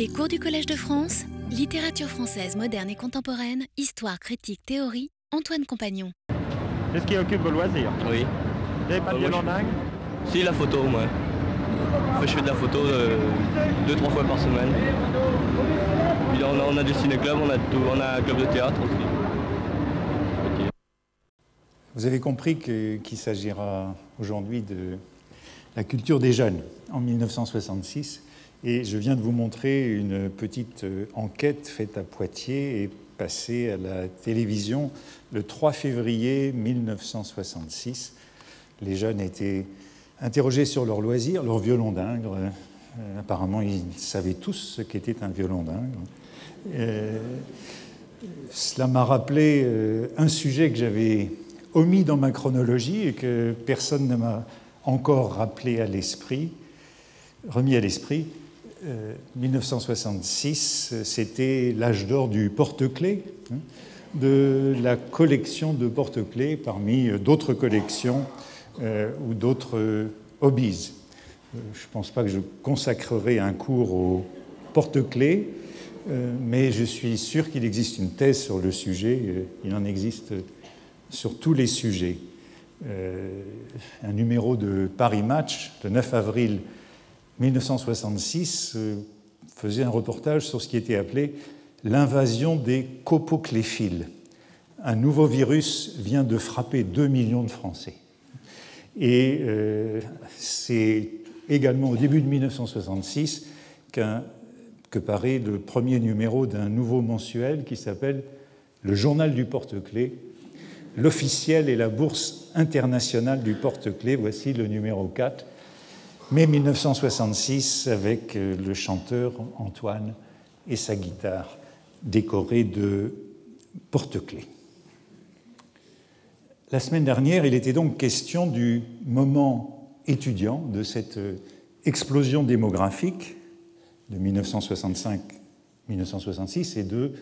Les cours du Collège de France, littérature française moderne et contemporaine, histoire, critique, théorie, Antoine Compagnon. C'est ce qui occupe vos loisirs. Oui. Vous n'avez pas de Ah, moi, violon je- dingue Si, la photo, moi. Enfin, je fais de la photo euh, deux, trois fois par semaine. Puis on a, on a des ciné-clubs, on a, tout- on a un club de théâtre aussi. Vous avez compris qu'il s'agira aujourd'hui de la culture des jeunes en 1966 et je viens de vous montrer une petite euh, enquête faite à Poitiers et passée à la télévision le 3 février 1966. Les jeunes étaient interrogés sur leurs loisirs, leur violon d'ingre. Euh, apparemment, ils savaient tous ce qu'était un violon d'ingre. Euh, cela m'a rappelé un sujet que j'avais omis dans ma chronologie et que personne ne m'a encore rappelé à l'esprit, remis à l'esprit. Euh, 1966, euh, c'était l'âge d'or du porte-clés, hein, de la collection de porte-clés parmi euh, d'autres collections euh, ou d'autres hobbies. Je ne pense pas que je consacrerai un cours au porte-clés, mais je suis sûr qu'il existe une thèse sur le sujet. Il en existe sur tous les sujets. Un numéro de Paris Match, le 9 avril 1966, euh, faisait un reportage sur ce qui était appelé l'invasion des copocléphiles. Un nouveau virus vient de frapper 2 millions de Français. Et euh, c'est également au début de 1966 qu'un- que paraît le premier numéro d'un nouveau mensuel qui s'appelle Le Journal du porte-clés, l'officiel et la bourse internationale du porte-clés. Voici le numéro 4, mai 1966, avec euh, le chanteur Antoine et sa guitare décorée de porte-clés. La semaine dernière, il était donc question du moment étudiant, de cette euh, explosion démographique de 1965-1966 et de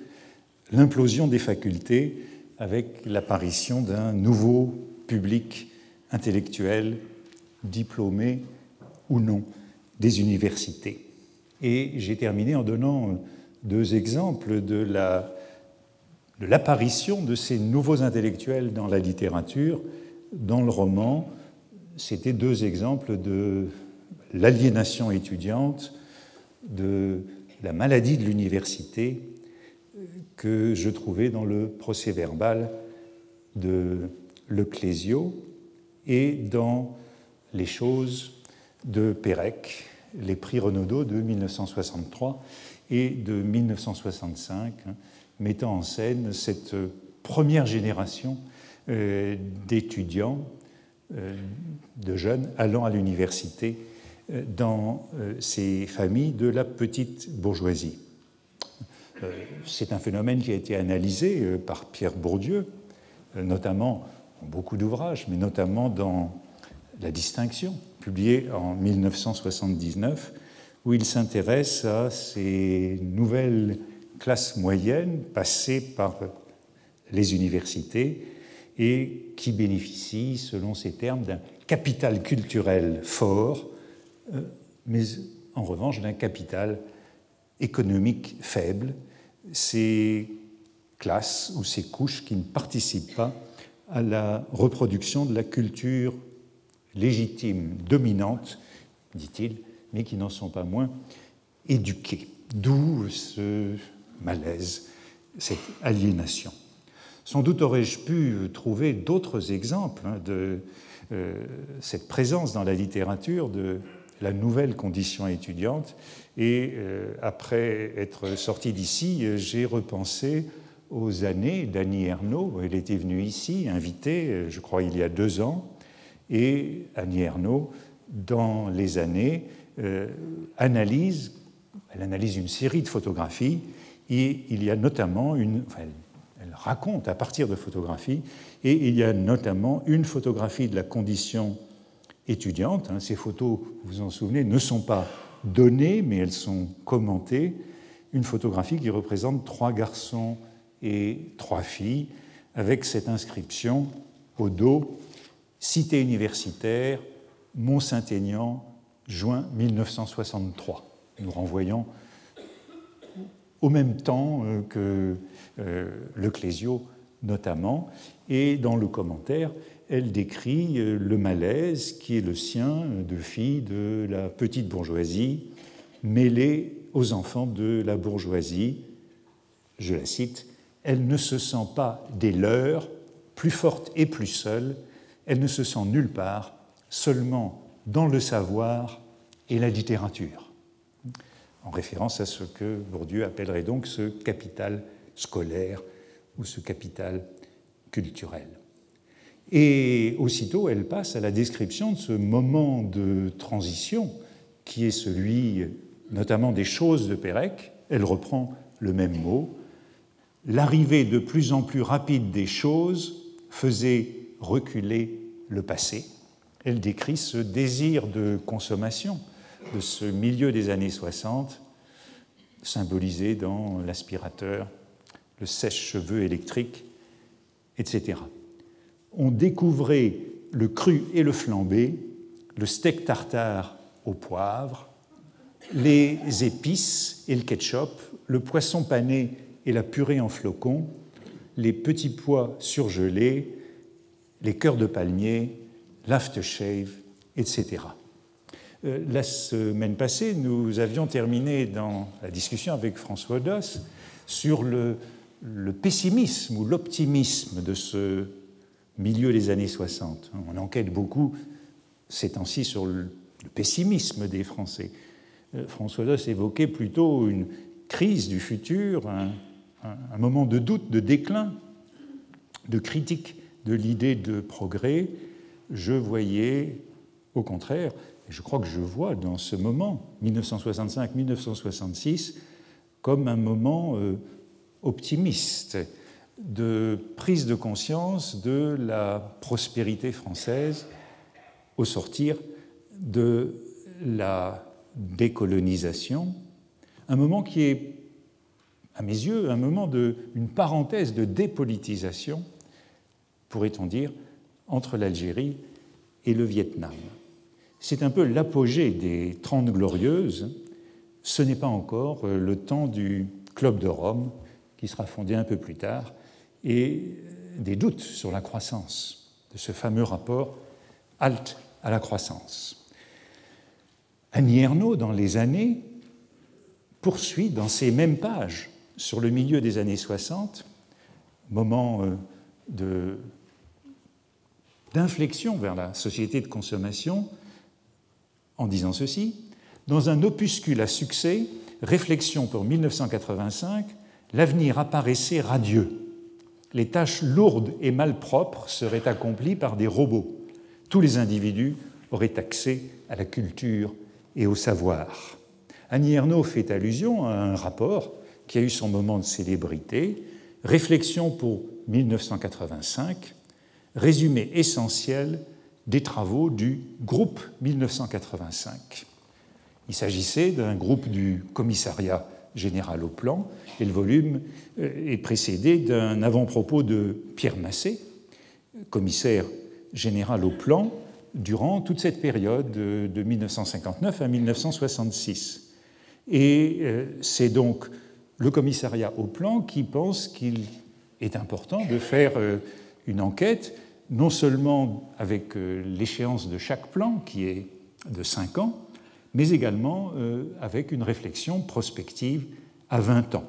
l'implosion des facultés avec l'apparition d'un nouveau public intellectuel, diplômé ou non, des universités. Et j'ai terminé en donnant deux exemples de la de l'apparition de ces nouveaux intellectuels dans la littérature, dans le roman. C'était deux exemples de l'aliénation étudiante, de la maladie de l'université que je trouvais dans le procès verbal de Le Clésio et dans les choses de Pérec, les prix Renaudot de 1963 et de 1965, hein, mettant en scène cette première génération euh, d'étudiants, euh, de jeunes allant à l'université euh, dans ces familles de la petite bourgeoisie. C'est un phénomène qui a été analysé par Pierre Bourdieu, notamment dans beaucoup d'ouvrages, mais notamment dans La distinction, publié en 1979, où il s'intéresse à ces nouvelles classes moyennes passées par les universités et qui bénéficient, selon ses termes, d'un capital culturel fort, euh, mais en revanche d'un capital économique faible, ces classes ou ces couches qui ne participent pas à la reproduction de la culture légitime, dominante, dit-il, mais qui n'en sont pas moins éduquées. D'où ce malaise, cette aliénation. Sans doute aurais-je pu trouver d'autres exemples hein, de euh, cette présence dans la littérature de la nouvelle condition étudiante. Et euh, après être sorti d'ici, j'ai repensé aux années d'Annie Ernaux. Elle était venue ici, invitée, euh, je crois, il y a deux ans. Et Annie Ernaux, dans les années, euh, analyse, elle analyse une série de photographies. Et il y a notamment une. elle raconte à partir de photographies, et il y a notamment une photographie de la condition étudiante. hein. Ces photos, vous vous en souvenez, ne sont pas données, mais elles sont commentées. Une photographie qui représente trois garçons et trois filles, avec cette inscription au dos Cité universitaire, Mont-Saint-Aignan, juin 1963. Nous renvoyons au même temps que le Clésio notamment, et dans le commentaire, elle décrit le malaise qui est le sien de filles de la petite bourgeoisie mêlée aux enfants de la bourgeoisie. Je la cite, Elle ne se sent pas des leurs, plus forte et plus seule, elle ne se sent nulle part, seulement dans le savoir et la littérature, en référence à ce que Bourdieu appellerait donc ce capital scolaire ou ce capital culturel. Et aussitôt, elle passe à la description de ce moment de transition qui est celui notamment des choses de Pérec. Elle reprend le même mot. L'arrivée de plus en plus rapide des choses faisait reculer le passé. Elle décrit ce désir de consommation de ce milieu des années 60, symbolisé dans l'aspirateur, le sèche-cheveux électrique, etc. On découvrait le cru et le flambé, le steak tartare au poivre, les épices et le ketchup, le poisson pané et la purée en flocons, les petits pois surgelés, les cœurs de palmier, l'aftershave, etc. Euh, la semaine passée, nous avions terminé dans la discussion avec François Doss sur le, pessimisme ou l'optimisme de ce milieu des années 60. On enquête beaucoup ces temps-ci sur le, pessimisme des Français. Euh, François Doss évoquait plutôt une crise du futur, un moment de doute, de déclin, de critique de l'idée de progrès. Je voyais, au contraire, et je crois que je vois dans ce moment, 1965-1966, comme un moment euh, optimiste de prise de conscience de la prospérité française au sortir de la décolonisation, un moment qui est, à mes yeux, un moment de, une parenthèse de dépolitisation, pourrait-on dire, entre l'Algérie et le Vietnam. C'est un peu l'apogée des Trente Glorieuses. Ce n'est pas encore euh, le temps du Club de Rome, qui sera fondé un peu plus tard, et des doutes sur la croissance, de ce fameux rapport halte à la croissance. Annie Ernaux, dans les années, poursuit dans ces mêmes pages, sur le milieu des années 60, moment euh, d'inflexion vers la société de consommation, en disant ceci Dans un opuscule à succès, Réflexion pour 1985, l'avenir apparaissait radieux. Les tâches lourdes et malpropres seraient accomplies par des robots. Tous les individus auraient accès à la culture et au savoir. Annie Ernaux fait allusion à un rapport qui a eu son moment de célébrité, Réflexion pour 1985, résumé essentiel des travaux du groupe 1985. Il s'agissait d'un groupe du commissariat général au plan, et le volume euh, est précédé d'un avant-propos de Pierre Massé, commissaire général au plan, durant toute cette période de 1959 à 1966. Et euh, c'est donc le commissariat au plan qui pense qu'il est important de faire euh, une enquête non seulement avec euh, l'échéance de chaque plan, qui est de 5 ans, mais également euh, avec une réflexion prospective à 20 ans.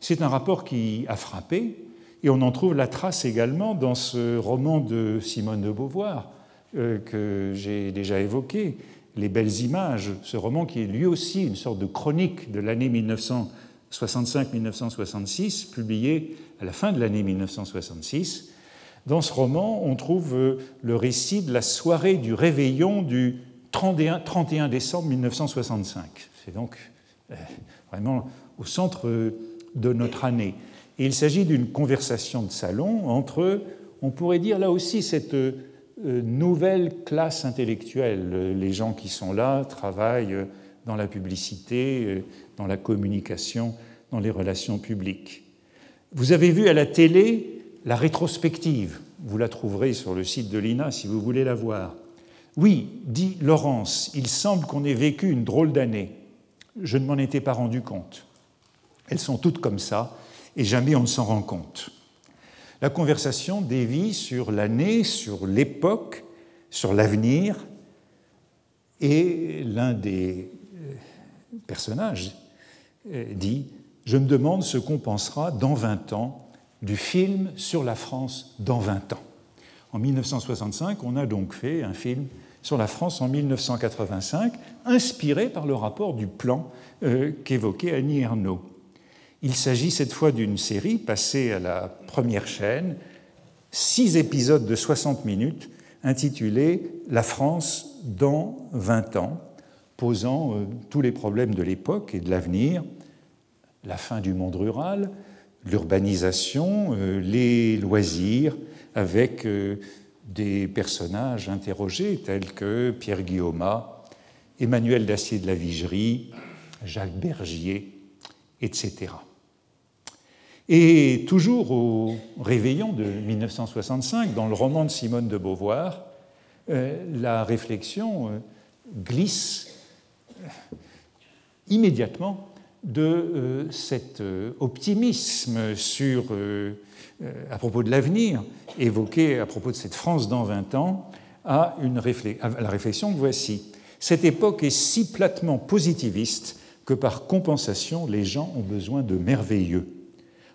C'est un rapport qui a frappé, et on en trouve la trace également dans ce roman de Simone de Beauvoir euh, que j'ai déjà évoqué, Les belles images, ce roman qui est lui aussi une sorte de chronique de l'année 1965-1966, publié à la fin de l'année 1966 dans ce roman, on trouve euh, le récit de la soirée du réveillon du 31, décembre 1965. C'est donc euh, vraiment au centre euh, de notre année. Il s'agit d'une conversation de salon entre, on pourrait dire là aussi, cette nouvelle classe intellectuelle. Les gens qui sont là travaillent dans la publicité, dans la communication, dans les relations publiques. Vous avez vu à la télé la rétrospective, vous la trouverez sur le site de l'INA si vous voulez la voir. Oui, dit Laurence, il semble qu'on ait vécu une drôle d'année. Je ne m'en étais pas rendu compte. Elles sont toutes comme ça, et jamais on ne s'en rend compte. La conversation dévie sur l'année, sur l'époque, sur l'avenir, et l'un des euh, personnages euh, dit Je me demande ce qu'on pensera dans 20 ans du film sur la France dans 20 ans. En 1965, on a donc fait un film sur la France en 1985, inspiré par le rapport du plan euh, qu'évoquait Annie Ernaux. Il s'agit cette fois d'une série passée à la première chaîne, six épisodes de 60 minutes intitulée La France dans 20 ans, posant euh, tous les problèmes de l'époque et de l'avenir, la fin du monde rural, l'urbanisation, euh, les loisirs, avec euh, des personnages interrogés tels que Pierre Guillaume, Emmanuel Dacier de la Vigerie, Jacques Bergier, etc. Et toujours au réveillon de 1965, dans le roman de Simone de Beauvoir, euh, la réflexion glisse immédiatement de cet optimisme sur, à propos de l'avenir, évoqué à propos de cette France dans 20 ans, à, une à la réflexion que voici. Cette époque est si platement positiviste que par compensation, les gens ont besoin de merveilleux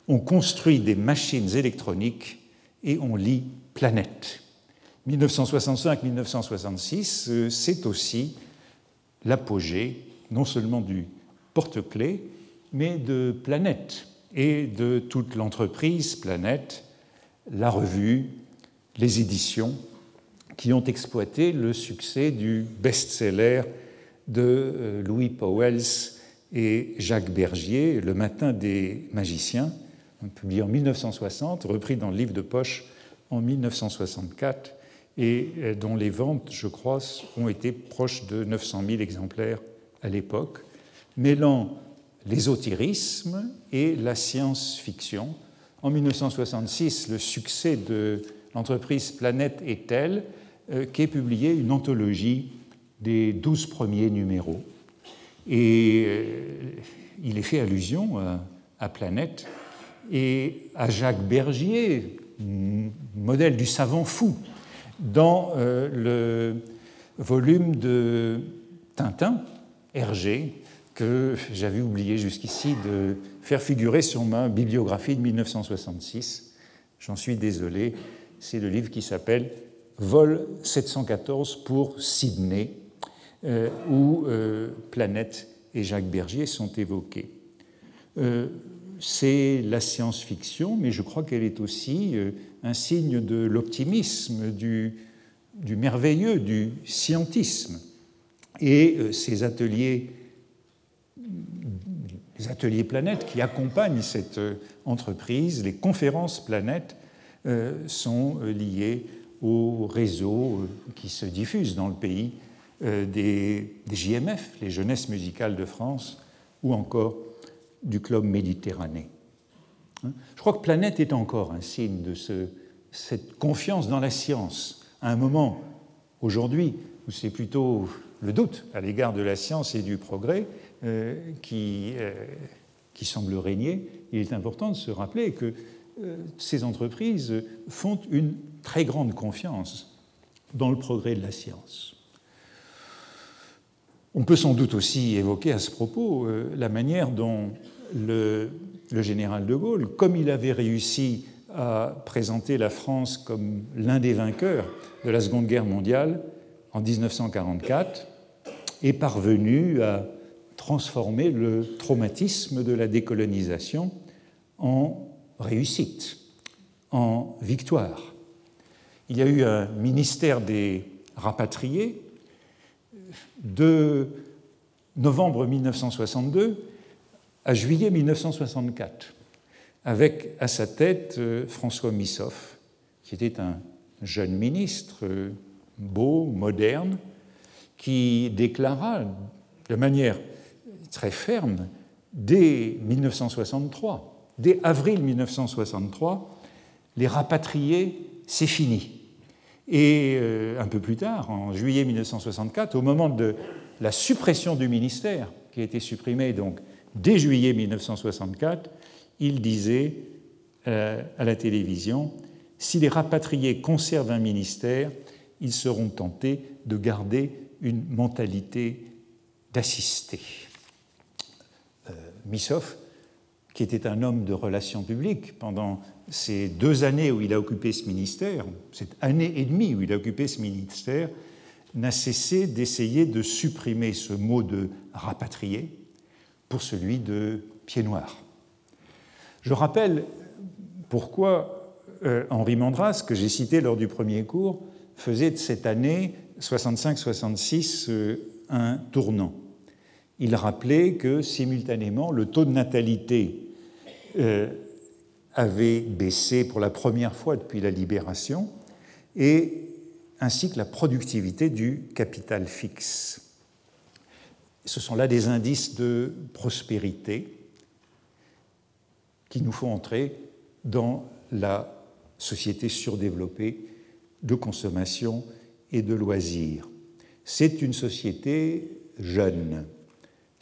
on construit des machines électroniques et on lit planète. 1965-1966, euh, c'est aussi l'apogée non seulement du porte-clés, mais de Planète et de toute l'entreprise Planète, la revue, les éditions, qui ont exploité le succès du best-seller de euh, Louis Powells et Jacques Bergier, Le matin des magiciens, publié en 1960, repris dans le livre de poche en 1964, et euh, dont les ventes, je crois, ont été proches de 900 000 exemplaires à l'époque, mêlant l'ésotérisme et la science-fiction. En 1966, le succès de l'entreprise Planète est tel euh, qu'est publiée une anthologie des douze premiers numéros. Et euh, il est fait allusion à Planète et à Jacques Bergier, modèle du savant fou, dans euh, le volume de Tintin, Hergé, que j'avais oublié jusqu'ici de faire figurer sur ma bibliographie de 1966. J'en suis désolé, c'est le livre qui s'appelle Vol 714 pour Sydney, euh, où euh, Planète et Jacques Bergier sont évoqués c'est la science-fiction, mais je crois qu'elle est aussi euh, un signe de l'optimisme, du, merveilleux, du scientisme. Et euh, ces ateliers, ateliers planètes qui accompagnent cette euh, entreprise, les conférences planètes, sont liés au réseau qui se diffuse dans le pays des, JMF, les Jeunesses musicales de France, ou encore du club méditerranéen. Hein? Je crois que Planète est encore un signe de cette confiance dans la science, à un moment, aujourd'hui, où c'est plutôt le doute à l'égard de la science et du progrès euh, qui, euh, qui, semble régner. Il est important de se rappeler que euh, ces entreprises font une très grande confiance dans le progrès de la science. On peut sans doute aussi évoquer à ce propos la manière dont le, général de Gaulle, comme il avait réussi à présenter la France comme l'un des vainqueurs de la Seconde Guerre mondiale en 1944, est parvenu à transformer le traumatisme de la décolonisation en réussite, en victoire. Il y a eu un ministère des rapatriés de novembre 1962 à juillet 1964, avec à sa tête euh, François Missoff, qui était un jeune ministre euh, beau, moderne, qui déclara de manière très ferme, dès 1963, dès avril 1963, les rapatriés, c'est fini. Et euh, un peu plus tard, en juillet 1964, au moment de la suppression du ministère, qui a été supprimé donc dès juillet 1964, il disait euh, à la télévision, si les rapatriés conservent un ministère, ils seront tentés de garder une mentalité d'assister. Missoff, qui était un homme de relations publiques pendant ces deux années où il a occupé ce ministère, cette année et demie où il a occupé ce ministère, n'a cessé d'essayer de supprimer ce mot de rapatrié pour celui de pied noir. Je rappelle pourquoi euh, Henri Mandras, que j'ai cité lors du premier cours, faisait de cette année 65-66 euh, un tournant. Il rappelait que simultanément le taux de natalité euh, avait baissé pour la première fois depuis la libération, et ainsi que la productivité du capital fixe. Ce sont là des indices de prospérité qui nous font entrer dans la société surdéveloppée de consommation et de loisirs. C'est une société jeune,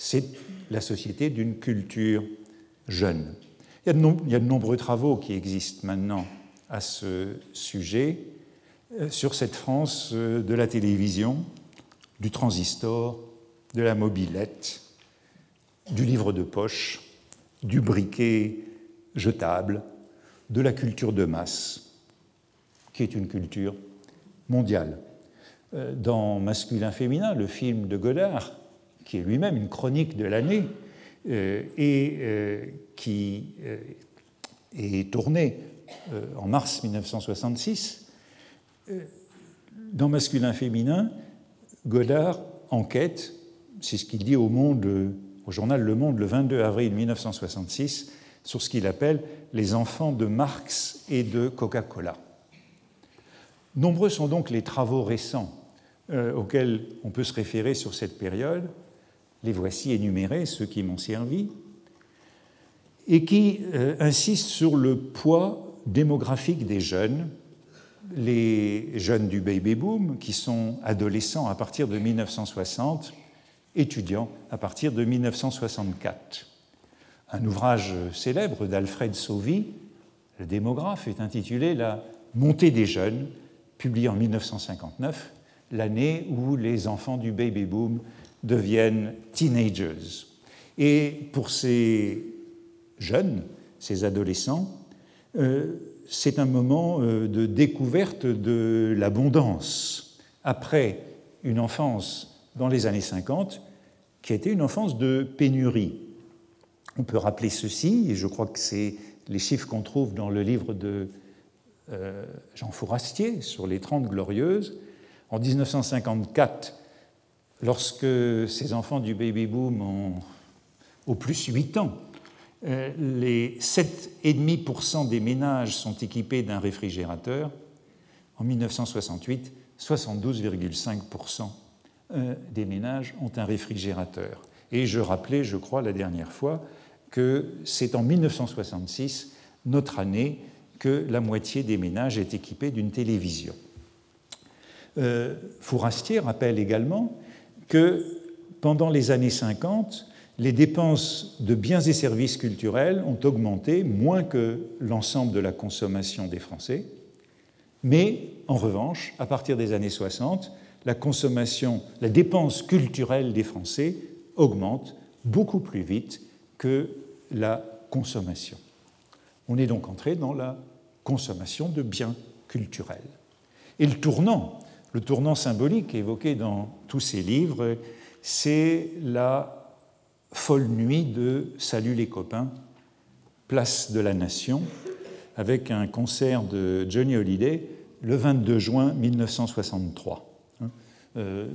c'est la société d'une culture jeune. Il y, a de nombreux travaux qui existent maintenant à ce sujet euh, sur cette France euh, de la télévision, du transistor, de la mobilette, du livre de poche, du briquet jetable, de la culture de masse, qui est une culture mondiale. Euh, dans Masculin-Féminin, le film de Godard, qui est lui-même une chronique de l'année, euh, et euh, qui euh, est tourné en mars 1966, dans Masculin-Féminin, Godard enquête, c'est ce qu'il dit au, monde, au journal Le Monde le 22 avril 1966, sur ce qu'il appelle les enfants de Marx et de Coca-Cola. Nombreux sont donc les travaux récents auxquels on peut se référer sur cette période, les voici énumérés, ceux qui m'ont servi, et qui euh, insistent sur le poids démographique des jeunes, les jeunes du baby boom, qui sont adolescents à partir de 1960, étudiants à partir de 1964. Un ouvrage célèbre d'Alfred Sauvy, le démographe, est intitulé La montée des jeunes, publié en 1959, l'année où les enfants du baby boom deviennent teenagers. Et pour ces jeunes, ces adolescents, euh, c'est un moment euh, de découverte de l'abondance. Après une enfance dans les années 50, qui a été une enfance de pénurie. On peut rappeler ceci, et je crois que c'est les chiffres qu'on trouve dans le livre de euh, Jean Fourastier sur les Trente Glorieuses. En 1954, lorsque ces enfants du baby-boom ont au plus 8 ans, euh, les 7,5% des ménages sont équipés d'un réfrigérateur. En 1968, 72,5% euh, des ménages ont un réfrigérateur. Et je rappelais, je crois, la dernière fois, que c'est en 1966, notre année, que la moitié des ménages est équipée d'une télévision. Euh, Fourastier rappelle également que pendant les années 50, les dépenses de biens et services culturels ont augmenté moins que l'ensemble de la consommation des Français, mais en revanche, à partir des années 60, la consommation, la dépense culturelle des Français augmente beaucoup plus vite que la consommation. On est donc entré dans la consommation de biens culturels. Et le tournant le tournant symbolique évoqué dans tous ces livres, c'est la folle nuit de Salut les copains, place de la Nation, avec un concert de Johnny Hallyday le 22 juin 1963. Hein, euh,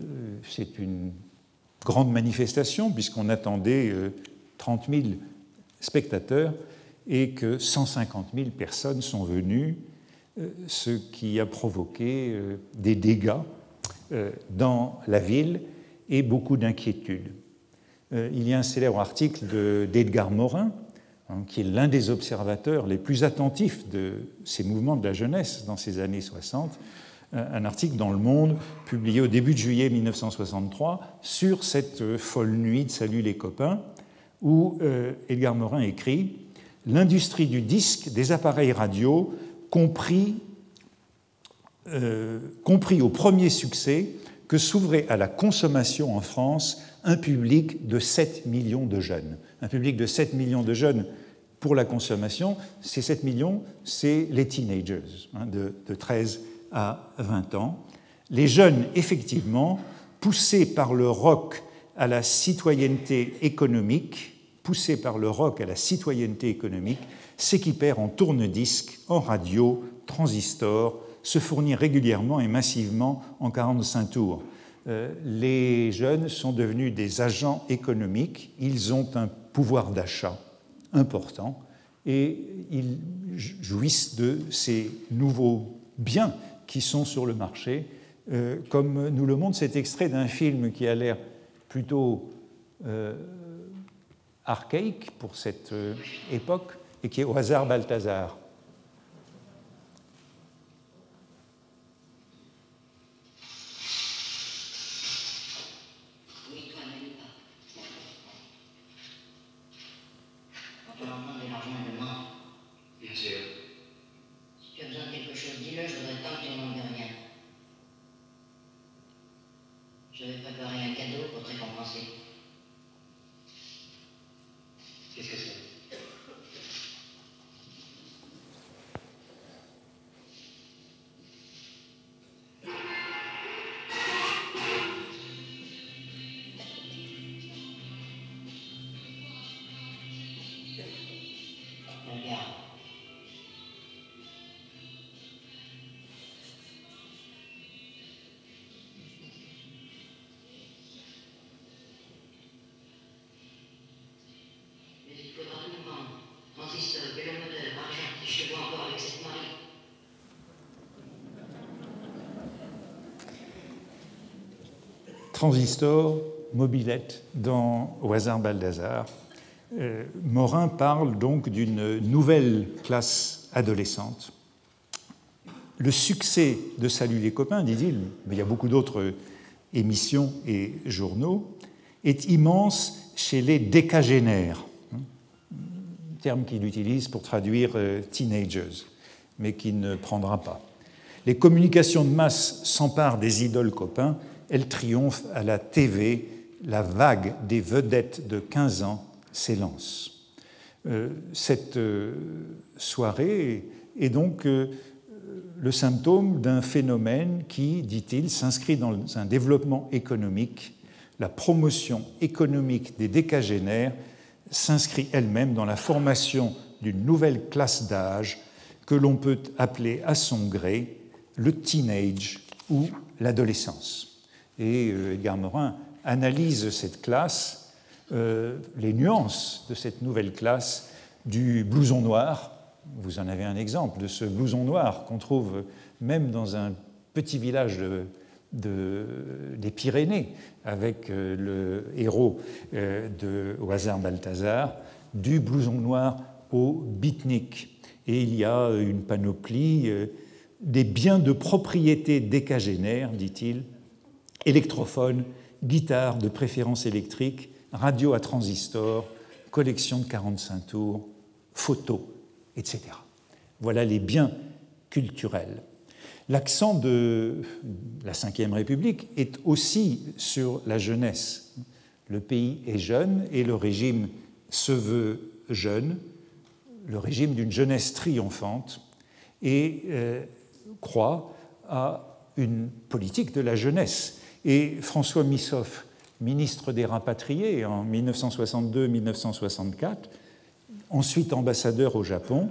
c'est une grande manifestation puisqu'on attendait 30 euh, 000 spectateurs et que 150 000 personnes sont venues ce qui a provoqué euh, des dégâts euh, dans la ville et beaucoup d'inquiétudes. Il y a un célèbre article d'Edgar Morin, hein, qui est l'un des observateurs les plus attentifs de ces mouvements de la jeunesse dans ces années 60, un article dans Le Monde publié au début de juillet 1963 sur cette folle nuit de Salut les copains, où euh, Edgar Morin écrit L'industrie du disque, des appareils radio, compris, euh, compris au premier succès que s'ouvrait à la consommation en France un public de 7 millions de jeunes. Un public de 7 millions de jeunes pour la consommation, ces 7 millions, c'est les teenagers, hein, de, de 13 à 20 ans. Les jeunes, effectivement, poussés par le rock à la citoyenneté économique, poussés par le rock à la citoyenneté économique, s'équipèrent en tourne-disques, en radio, transistors, se fournir régulièrement et massivement en 45 tours. Euh, les jeunes sont devenus des agents économiques, ils ont un pouvoir d'achat important et ils jouissent de ces nouveaux biens qui sont sur le marché, euh, comme nous le montre cet extrait d'un film qui a l'air plutôt euh, archaïque pour cette époque et qui est au hasard Balthazar. Transistor, mobilette dans Au hasard Baldassar. Euh, Morin parle donc d'une nouvelle classe adolescente. Le succès de Salut les copains, dit-il, mais il y a beaucoup d'autres émissions et journaux, est immense chez les décagénaires, hein, terme qu'il utilise pour traduire euh, teenagers, mais qui ne prendra pas. Les communications de masse s'emparent des idoles copains elle triomphe à la TV, la vague des vedettes de 15 ans s'élance. Euh, cette euh, soirée est donc euh, le symptôme d'un phénomène qui, dit-il, s'inscrit dans un développement économique. La promotion économique des décagénaires s'inscrit elle-même dans la formation d'une nouvelle classe d'âge que l'on peut appeler à son gré le teenage ou l'adolescence. Et euh, Edgar Morin analyse cette classe, euh, les nuances de cette nouvelle classe du blouson noir. Vous en avez un exemple de ce blouson noir qu'on trouve même dans un petit village des Pyrénées, avec euh, le héros de Au hasard Balthazar, du blouson noir au beatnik. Et il y a une panoplie des biens de propriété décagénaires, dit-il, électrophone, guitare de préférence électrique, radio à transistor, collection de 45 tours, photos, etc. Voilà les biens culturels. L'accent de la Ve République est aussi sur la jeunesse. Le pays est jeune et le régime se veut jeune, le régime d'une jeunesse triomphante, et euh, croit à une politique de la jeunesse et François Missoff, ministre des Rapatriés en 1962-1964, ensuite ambassadeur au Japon,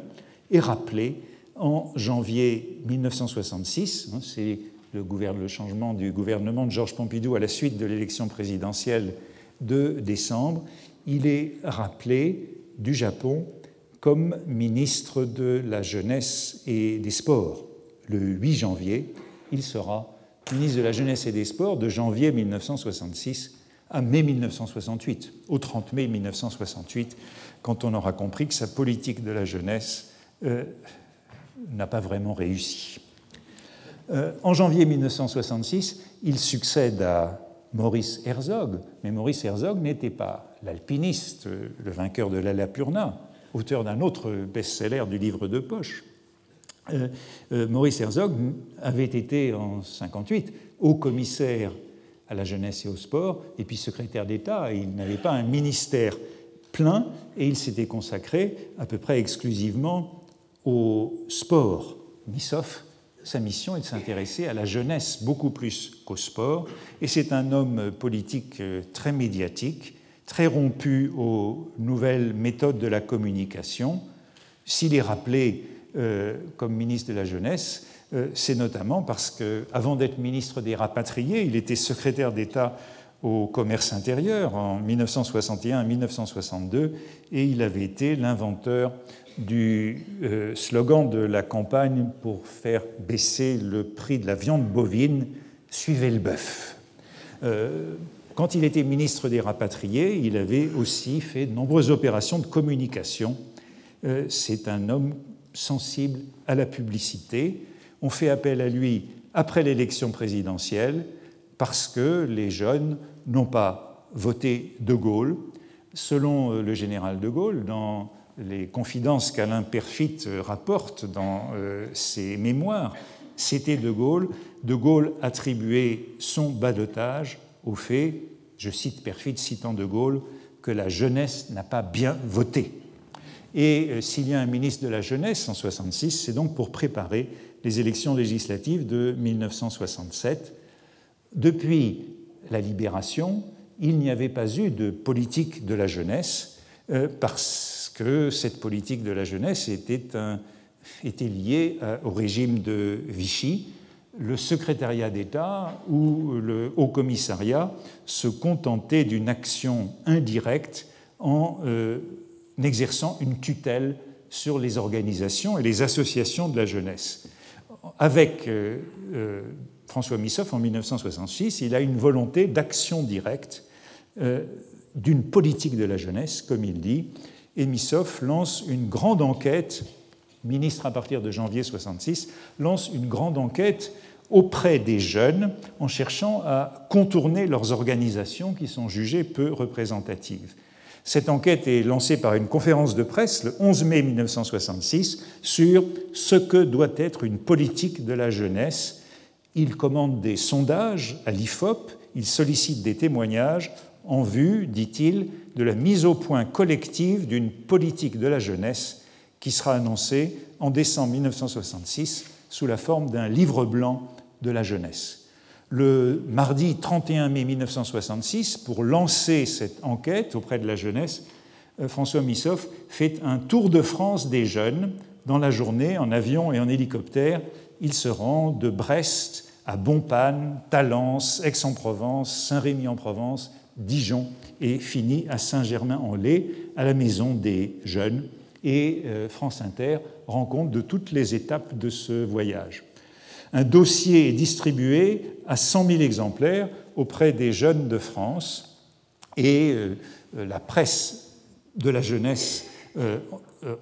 est rappelé en janvier 1966, hein, c'est le, le, changement du gouvernement de Georges Pompidou à la suite de l'élection présidentielle de décembre, il est rappelé du Japon comme ministre de la Jeunesse et des Sports. Le 8 janvier, il sera ministre de la Jeunesse et des Sports de janvier 1966 à mai 1968, au 30 mai 1968, quand on aura compris que sa politique de la jeunesse euh, n'a pas vraiment réussi. Euh, en janvier 1966, il succède à Maurice Herzog, mais Maurice Herzog n'était pas l'alpiniste, le vainqueur de l'Alapurna, auteur d'un autre best-seller du livre de poche. Euh, euh, Maurice Herzog avait été en 58 haut commissaire à la jeunesse et au sport, et puis secrétaire d'État. Il n'avait pas un ministère plein, et il s'était consacré à peu près exclusivement au sport. Missoff, sa mission est de s'intéresser à la jeunesse beaucoup plus qu'au sport, et c'est un homme politique euh, très médiatique, très rompu aux nouvelles méthodes de la communication. S'il est rappelé euh, comme ministre de la Jeunesse, euh, c'est notamment parce qu'avant d'être ministre des Rapatriés, il était secrétaire d'État au commerce intérieur en 1961-1962 et il avait été l'inventeur du euh, slogan de la campagne pour faire baisser le prix de la viande bovine Suivez le bœuf. quand il était ministre des Rapatriés, il avait aussi fait de nombreuses opérations de communication. C'est un homme sensible à la publicité. On fait appel à lui après l'élection présidentielle parce que les jeunes n'ont pas voté De Gaulle. Selon euh, le général De Gaulle, dans les confidences qu'Alain Perfit euh, rapporte dans euh, ses mémoires, c'était De Gaulle. De Gaulle attribuait son balotage au fait, je cite Perfit citant De Gaulle, que la jeunesse n'a pas bien voté. Et euh, s'il y a un ministre de la Jeunesse en 1966, c'est donc pour préparer les élections législatives de 1967. Depuis la libération, il n'y avait pas eu de politique de la jeunesse euh, parce que cette politique de la jeunesse était, liée euh, au régime de Vichy. Le secrétariat d'État ou le Haut Commissariat se contentaient d'une action indirecte en exerçant une tutelle sur les organisations et les associations de la jeunesse. Avec euh, euh, François Missoff, en 1966, il a une volonté d'action directe euh, d'une politique de la jeunesse, comme il dit, et Missoff lance une grande enquête, ministre à partir de janvier 1966, lance une grande enquête auprès des jeunes en cherchant à contourner leurs organisations qui sont jugées peu représentatives. Cette enquête est lancée par une conférence de presse le 11 mai 1966 sur ce que doit être une politique de la jeunesse. Il commande des sondages à l'IFOP, il sollicite des témoignages en vue, dit-il, de la mise au point collective d'une politique de la jeunesse qui sera annoncée en décembre 1966 sous la forme d'un livre blanc de la jeunesse le mardi 31 mai 1966, pour lancer cette enquête auprès de la jeunesse, euh, François Missoff fait un tour de France des jeunes dans la journée en avion et en hélicoptère. Il se rend de Brest à Bonpanne, Talence, Aix-en-Provence, Saint-Rémy-en-Provence, Dijon et finit à Saint-Germain-en-Laye, à la maison des jeunes. Et euh, France Inter rend compte de toutes les étapes de ce voyage. Un dossier est distribué à 100 000 exemplaires auprès des jeunes de France et euh, la presse de la jeunesse euh, euh,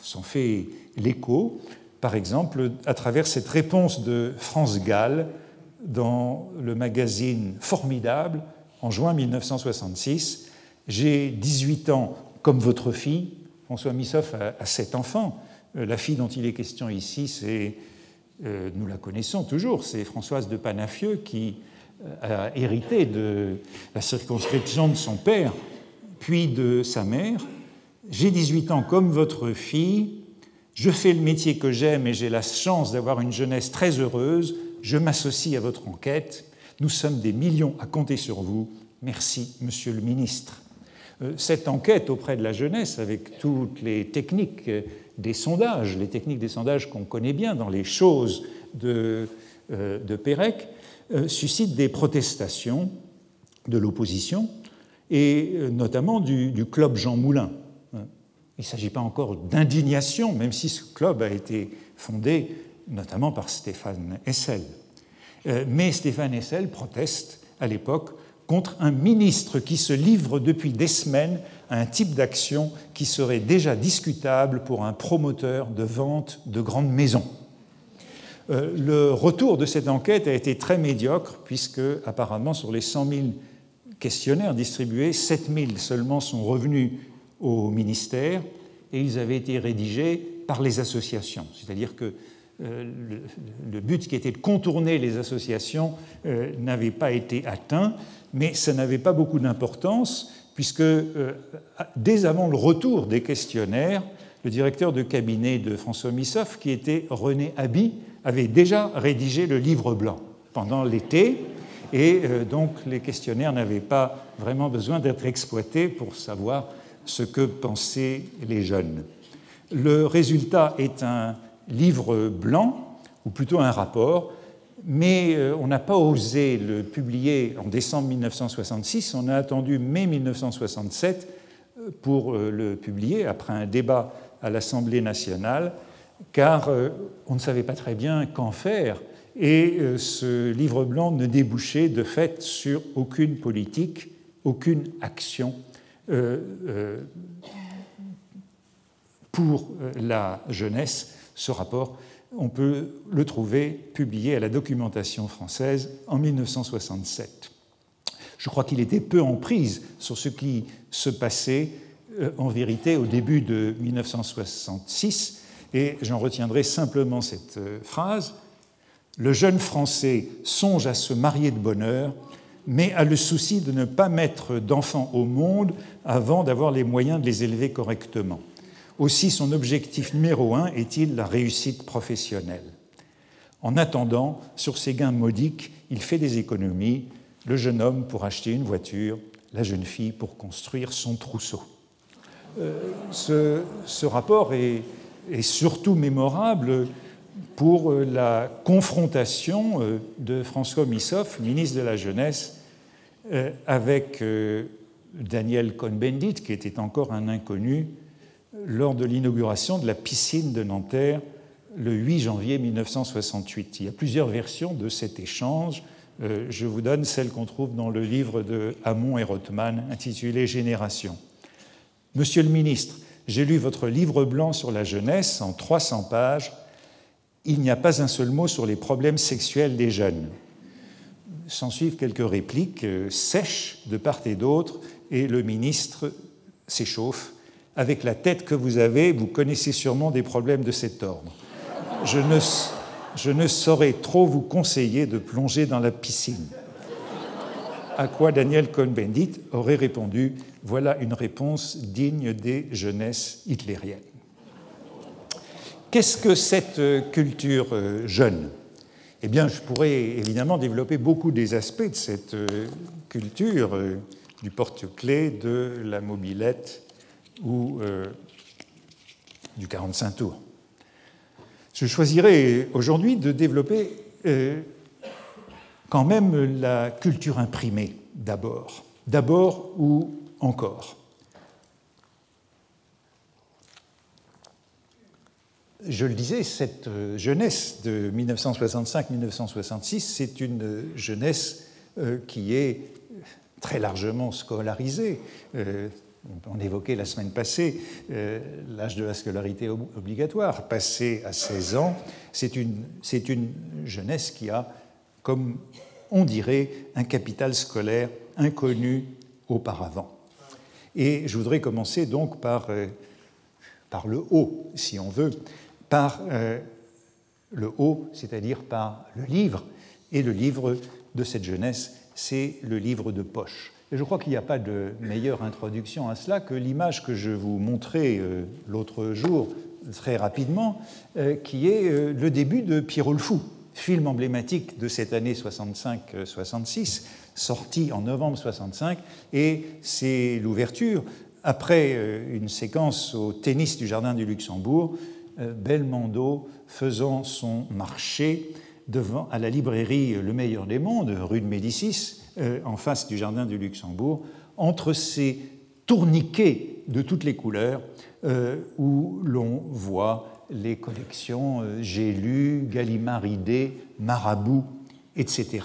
s'en fait l'écho, par exemple à travers cette réponse de France Gall dans le magazine Formidable en juin 1966. J'ai 18 ans comme votre fille. François Missoff a 7 enfants. La fille dont il est question ici, c'est nous la connaissons toujours, c'est Françoise de Panafieux qui euh, a hérité de la circonscription de son père, puis de sa mère. J'ai 18 ans comme votre fille, je fais le métier que j'aime et j'ai la chance d'avoir une jeunesse très heureuse, je m'associe à votre enquête, nous sommes des millions à compter sur vous, merci monsieur le ministre. Euh, cette enquête auprès de la jeunesse, avec toutes les techniques des sondages, les techniques des sondages qu'on connaît bien dans les choses de, euh, de Pérec, euh, suscitent des protestations de l'opposition et euh, notamment du, du, club Jean Moulin. Il ne s'agit pas encore d'indignation, même si ce club a été fondé notamment par Stéphane Hessel. Mais Stéphane Hessel proteste à l'époque contre un ministre qui se livre depuis des semaines à un type d'action qui serait déjà discutable pour un promoteur de vente de grandes maisons. le retour de cette enquête a été très médiocre, puisque apparemment sur les 100 000 questionnaires distribués, 7 000 seulement sont revenus au ministère et ils avaient été rédigés par les associations. C'est-à-dire que euh, le, but qui était de contourner les associations euh, n'avait pas été atteint, mais ça n'avait pas beaucoup d'importance, puisque euh, dès avant le retour des questionnaires, le directeur de cabinet de François Missoff, qui était René Haby, avait déjà rédigé le livre blanc pendant l'été, et donc les questionnaires n'avaient pas vraiment besoin d'être exploités pour savoir ce que pensaient les jeunes. Le résultat est un livre blanc, ou plutôt un rapport, mais euh, on n'a pas osé le publier en décembre 1966, on a attendu mai 1967 euh, pour euh, le publier, après un débat à l'Assemblée nationale, car on ne savait pas très bien qu'en faire, et ce livre blanc ne débouchait de fait sur aucune politique, aucune action pour la jeunesse ce rapport, on peut le trouver publié à la documentation française en 1967. Je crois qu'il était peu en prise sur ce qui se passait euh, en vérité au début de 1966, et j'en retiendrai simplement cette euh, phrase. Le jeune Français songe à se marier de bonne heure, mais a le souci de ne pas mettre d'enfants au monde avant d'avoir les moyens de les élever correctement. Aussi, son objectif numéro un est-il la réussite professionnelle. En attendant, sur ses gains modiques, il fait des économies, le jeune homme pour acheter une voiture, la jeune fille pour construire son trousseau. Euh, ce, rapport est, surtout mémorable pour la confrontation euh, de François Missoff, ministre de la Jeunesse, euh, avec Daniel Cohn-Bendit, qui était encore un inconnu, lors de l'inauguration de la piscine de Nanterre le 8 janvier 1968. Il y a plusieurs versions de cet échange. Euh, je vous donne celle qu'on trouve dans le livre de Hamon et Rothman intitulé Génération. Monsieur le ministre, j'ai lu votre livre blanc sur la jeunesse en 300 pages. Il n'y a pas un seul mot sur les problèmes sexuels des jeunes. S'en suivent quelques répliques euh, sèches de part et d'autre, et le ministre s'échauffe avec la tête que vous avez, vous connaissez sûrement des problèmes de cet ordre. Je ne, saurais trop vous conseiller de plonger dans la piscine. À quoi Daniel Cohn-Bendit aurait répondu Voilà une réponse digne des jeunesses hitlériennes. Qu'est-ce que cette culture euh, jeune? Eh bien, je pourrais évidemment développer beaucoup des aspects de cette euh, culture, euh, du porte-clés, de la mobilette, ou euh, du 45 tours. Je choisirai aujourd'hui de développer euh, quand même la culture imprimée d'abord. D'abord ou encore. Je le disais, cette euh, jeunesse de 1965-1966, c'est une jeunesse qui est très largement scolarisée on évoquait la semaine passée euh, l'âge de la scolarité obligatoire, passé à 16 ans, c'est une, une, jeunesse qui a, comme on dirait, un capital scolaire inconnu auparavant. Et je voudrais commencer donc par, euh, par le haut, si on veut, par euh, le haut, c'est-à-dire par le livre. Et le livre de cette jeunesse, c'est le livre de poche. Je crois qu'il n'y a pas de meilleure introduction à cela que l'image que je vous montrais euh, l'autre jour, très rapidement, euh, qui est euh, le début de Pierrot le Fou, film emblématique de cette année 65-66, sorti en novembre 65, et c'est l'ouverture, après une séquence au tennis du Jardin du Luxembourg, Belmondo faisant son marché devant, à la librairie Le Meilleur des Mondes, rue de Médicis, euh, en face du jardin du Luxembourg, entre ces tourniquets de toutes les couleurs euh, où l'on voit les collections euh, J'ai lu, Gallimard-Idée, Marabout, etc.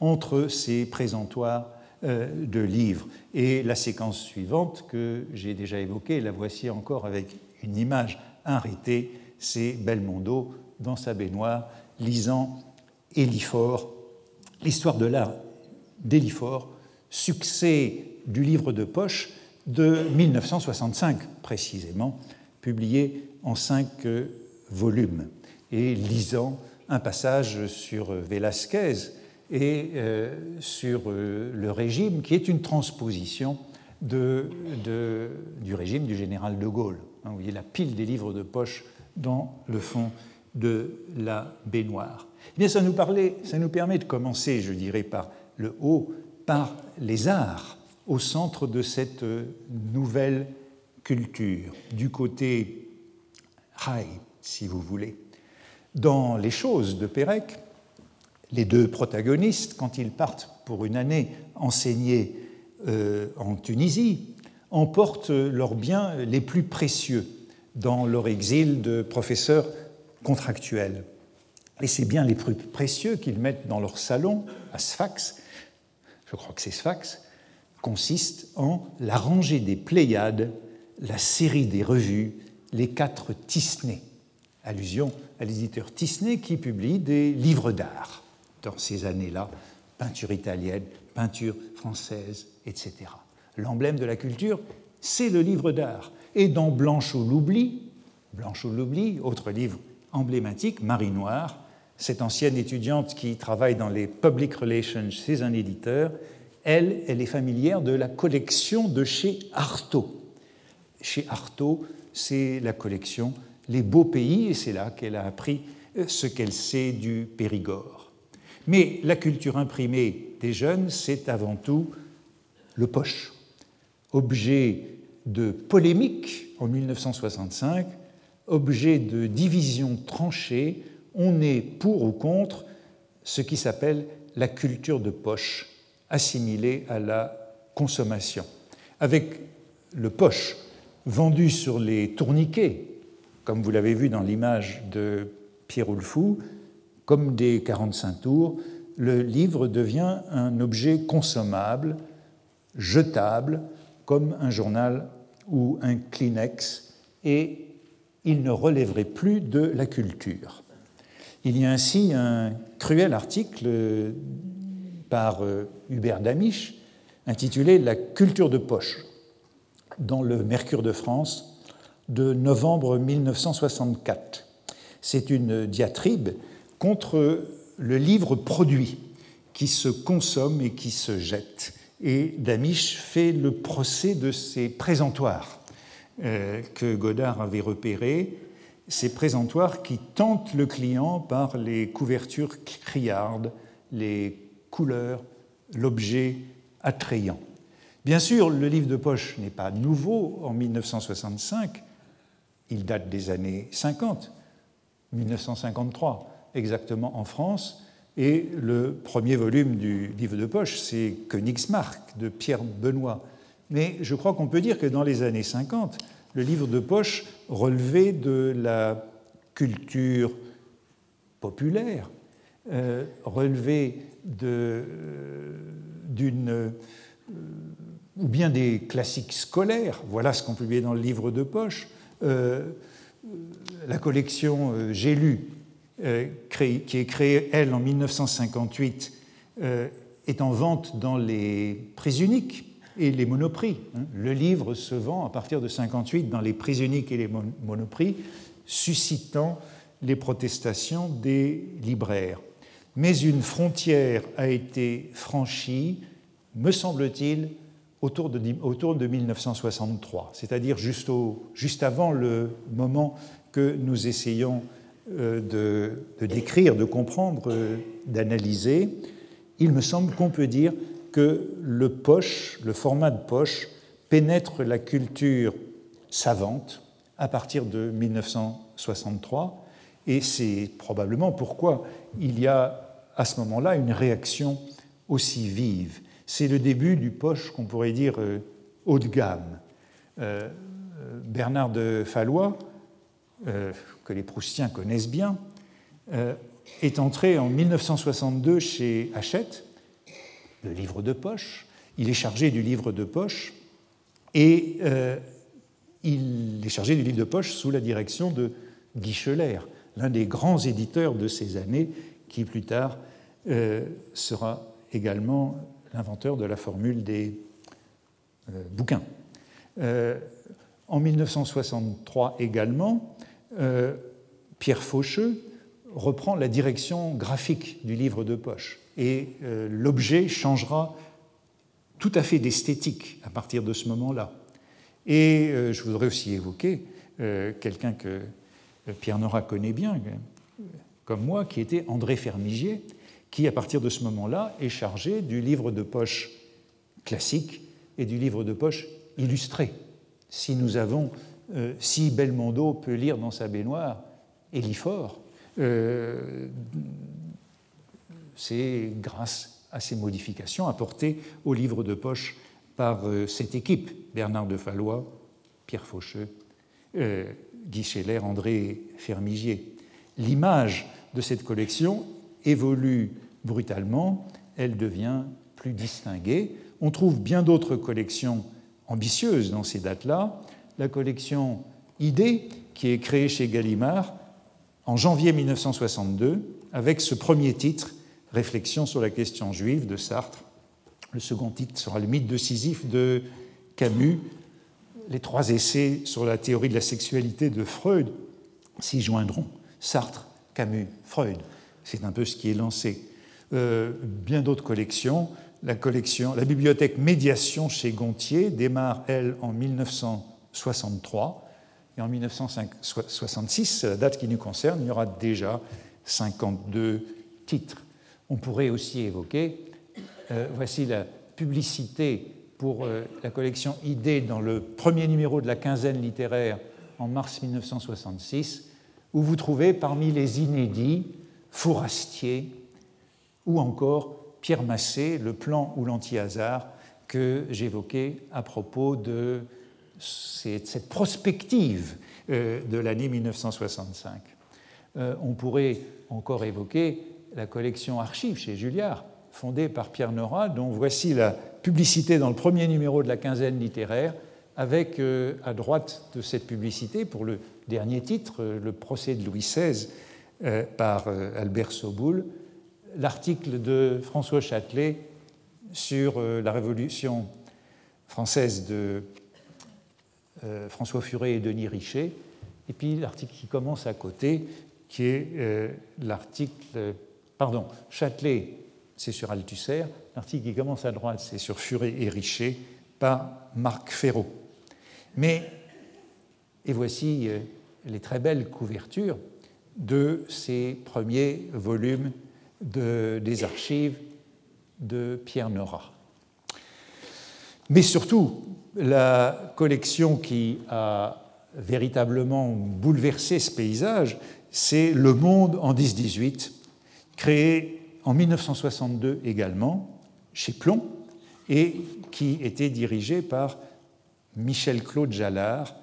Entre ces présentoirs de livres. Et la séquence suivante que j'ai déjà évoquée, la voici encore avec une image arrêtée, c'est Belmondo dans sa baignoire lisant Élifort, l'histoire de l'art d'Élifort, succès du livre de poche de 1965 précisément, publié en cinq volumes, et lisant un passage sur Velázquez et euh, sur euh, le régime, qui est une transposition de, du régime du général de Gaulle. Hein, vous voyez la pile des livres de poche dans le fond de la baignoire. Eh bien, ça nous, parlait, ça nous permet de commencer, je dirais, par le haut, par les arts, au centre de cette euh, nouvelle culture, du côté high, si vous voulez. Dans les choses de Pérec, les deux protagonistes, quand ils partent pour une année enseigner euh, en Tunisie, emportent leurs biens les plus précieux dans leur exil de professeurs contractuels. Et c'est bien les plus précieux qu'ils mettent dans leur salon à Sfax, je crois que c'est Sfax, consiste en la rangée des Pléiades, la série des revues, les quatre Tisney, allusion à l'éditeur Tisney qui publie des livres d'art dans ces années-là, peinture italienne, peinture française, etc. L'emblème de la culture, c'est le livre d'art. Et dans Blanche ou l'oubli, Blanche ou l'oubli, autre livre emblématique, Marie Noire, cette ancienne étudiante qui travaille dans les public relations chez un éditeur, elle, elle est familière de la collection de chez Artaud. Chez Artaud, c'est la collection Les Beaux Pays, et c'est là qu'elle a appris ce qu'elle sait du Périgord. Mais la culture imprimée des jeunes, c'est avant tout le poche, objet de polémique en 1965, objet de division tranchée, on est pour ou contre ce qui s'appelle la culture de poche, assimilée à la consommation. Avec le poche vendu sur les tourniquets, comme vous l'avez vu dans l'image de Pierre Oulfou, comme des 45 tours, le livre devient un objet consommable, jetable, comme un journal ou un Kleenex, et il ne relèverait plus de la culture. Il y a ainsi un cruel article par euh, Hubert Damisch intitulé La culture de poche dans le Mercure de France de novembre 1964. C'est une diatribe contre le livre produit qui se consomme et qui se jette. Et Damisch fait le procès de ces présentoirs euh, que Godard avait repérés, ces présentoirs qui tentent le client par les couvertures criardes, les couleurs, l'objet attrayant. Bien sûr, le livre de poche n'est pas nouveau en 1965, il date des années 50, 1953 exactement en France, et le premier volume du livre de poche, c'est Königsmark de Pierre Benoît. Mais je crois qu'on peut dire que dans les années 50, le livre de poche relevait de la culture populaire, euh, relevait euh, d'une euh, ou bien des classiques scolaires, voilà ce qu'on publiait dans le livre de poche. la collection J'ai lu euh, qui est créée, elle, en 1958, euh, est en vente dans les prix uniques et les monoprix. Hein. Le livre se vend à partir de 1958 dans les prix uniques et les monoprix, suscitant les protestations des libraires. Mais une frontière a été franchie, me semble-t-il, autour de, autour de 1963, c'est-à-dire juste, juste, avant le moment que nous essayons euh, de, décrire, de comprendre, euh, d'analyser, il me semble qu'on peut dire que le poche, le format de poche, pénètre la culture savante à partir de 1963, et c'est probablement pourquoi il y a à ce moment-là une réaction aussi vive. C'est le début du poche qu'on pourrait dire euh, haut de gamme. Bernard de Fallois, que les Proustiens connaissent bien, euh, est entré en 1962 chez Hachette, le livre de poche. Il est chargé du livre de poche et euh, il est chargé du livre de poche sous la direction de Guy Scheller, l'un des grands éditeurs de ces années, qui plus tard sera également l'inventeur de la formule des bouquins. en 1963 également, Pierre Faucheux reprend la direction graphique du livre de poche et l'objet changera tout à fait d'esthétique à partir de ce moment-là. Et euh, je voudrais aussi évoquer euh, quelqu'un que euh, Pierre Nora connaît bien, comme moi, qui était André Fermigier, qui, à partir de ce moment-là, est chargé du livre de poche classique et du livre de poche illustré. Si nous avons, si Belmondo peut lire dans sa baignoire Eliphore, c'est grâce à ces modifications apportées au livre de poche par euh, cette équipe, Bernard de Fallois, Pierre Faucheux, euh, Guy Scheller, André Fermigier. L'image de cette collection évolue brutalement, elle devient plus distinguée. On trouve bien d'autres collections ambitieuses dans ces dates-là. La collection Idée, qui est créée chez Gallimard en janvier 1962, avec ce premier titre, Réflexion sur la question juive de Sartre. Le second titre sera Le mythe de Sisyphe de Camus. Les trois essais sur la théorie de la sexualité de Freud s'y joindront. Sartre, Camus, Freud. C'est un peu ce qui est lancé. Euh, bien d'autres collections. La, collection, la bibliothèque Médiation chez Gontier démarre, elle, en 1963. Et en 1966, la date qui nous concerne, il y aura déjà 52 titres. On pourrait aussi évoquer, euh, voici la publicité pour euh, la collection Idées dans le premier numéro de la quinzaine littéraire en mars 1966, où vous trouvez parmi les inédits Fourastier ou encore Pierre Massé, le plan ou l'anti-hasard que j'évoquais à propos de cette prospective euh, de l'année 1965. On pourrait encore évoquer la collection Archives chez Julliard, fondée par Pierre Nora, dont voici la publicité dans le premier numéro de la quinzaine littéraire, avec euh, à droite de cette publicité, pour le dernier titre, euh, Le procès de Louis XVI euh, par Albert Soboul, l'article de François Châtelet sur la Révolution française de François Furet et Denis Richer, et puis l'article qui commence à côté, qui est l'article Pardon, Châtelet, c'est sur Althusser. L'article qui commence à droite, c'est sur Furet et Richer par Marc Ferraud. Mais, et voici euh, les très belles couvertures de ces premiers volumes des archives de Pierre Nora. Mais surtout, la collection qui a véritablement bouleversé ce paysage, c'est Le Monde en 10-18 créé en 1962 également chez Plomb et qui était dirigé par Michel Claude Jallard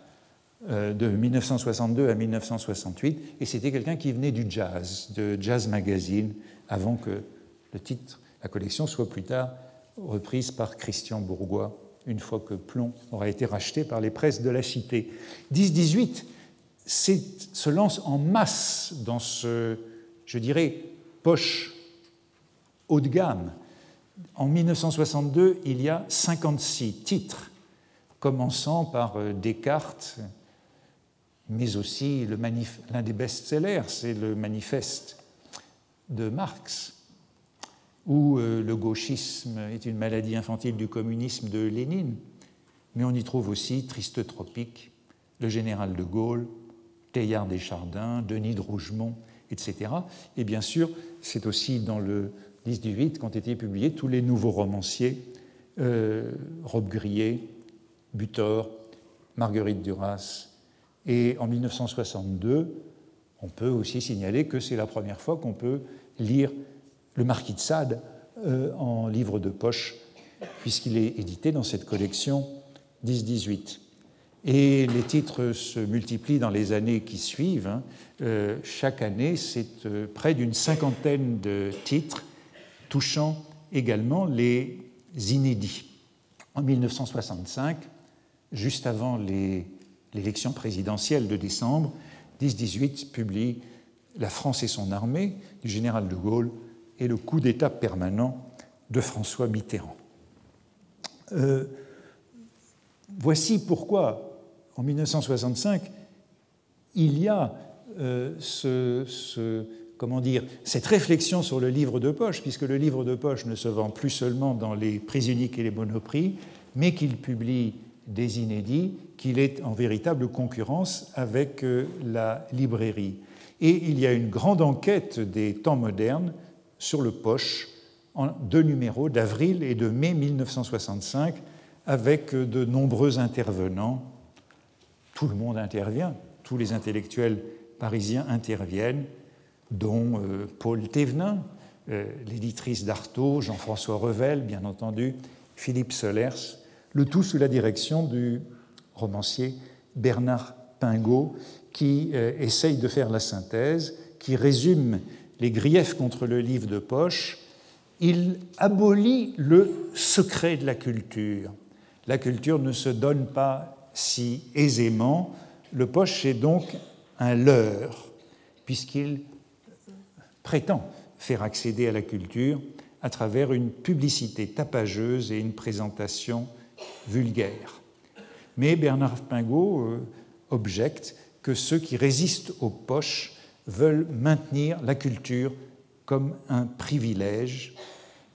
euh, de 1962 à 1968. Et c'était quelqu'un qui venait du jazz, de Jazz Magazine, avant que le titre, la collection soit plus tard reprise par Christian Bourgois, une fois que Plomb aura été racheté par les presses de la Cité. 10-18 se lance en masse dans ce, je dirais, poche haut de gamme. En 1962, il y a 56 titres, commençant par euh, Descartes, mais aussi l'un des best-sellers, c'est le manifeste de Marx, ou euh, le gauchisme est une maladie infantile du communisme de Lénine, mais on y trouve aussi Triste Tropique, le général de Gaulle, Teilhard des Chardins, Denis de Rougemont, etc. Et bien sûr, c'est aussi dans le 10 du 8 qu'ont été publiés tous les nouveaux romanciers, euh, Rob Grillet, Butor, Marguerite Duras. Et en 1962, on peut aussi signaler que c'est la première fois qu'on peut lire le Marquis de Sade euh, en livre de poche, puisqu'il est édité dans cette collection 10-18. Et les titres se multiplient dans les années qui suivent. Hein. Euh, chaque année, c'est euh, près d'une cinquantaine de titres touchant également les inédits. En 1965, juste avant l'élection présidentielle de décembre, 10-18 publie la France et son armée du général de Gaulle et le coup d'État permanent de François Mitterrand. Euh, voici pourquoi, en 1965, il y a euh, cette réflexion sur le livre de poche, puisque le livre de poche ne se vend plus seulement dans les prix uniques et les monoprix, mais qu'il publie des inédits, qu'il est en véritable concurrence avec euh, la librairie. Et il y a une grande enquête des temps modernes sur le poche en deux numéros d'avril et de mai 1965 avec euh, de nombreux intervenants. Tout le monde intervient, tous les intellectuels parisiens interviennent, dont euh, Paul Thévenin, l'éditrice d'Artaud, Jean-François Revel, bien entendu, Philippe Solers, le tout sous la direction du romancier Bernard Pingot, qui euh, essaye de faire la synthèse, qui résume les griefs contre le livre de poche. Il abolit le secret de la culture. La culture ne se donne pas si aisément. Le poche est donc un leurre, puisqu'il prétend faire accéder à la culture à travers une publicité tapageuse et une présentation vulgaire. Mais Bernard Pingot euh, objecte que ceux qui résistent aux poches veulent maintenir la culture comme un privilège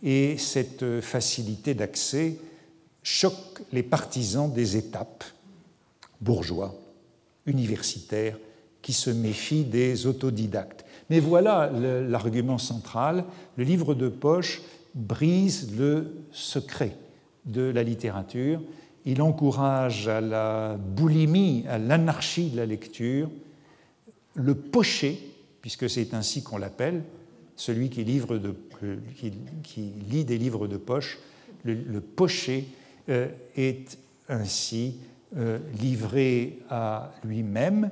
et cette facilité d'accès choque les partisans des étapes, bourgeois, universitaires, qui se méfient des autodidactes. Mais voilà l'argument central, le livre de poche brise le secret de la littérature. Il encourage à la boulimie, à l'anarchie de la lecture, le pocher, puisque c'est ainsi qu'on l'appelle, celui qui, de, qui, lit des livres de poche, le, pocher euh, est ainsi euh, livré à lui-même.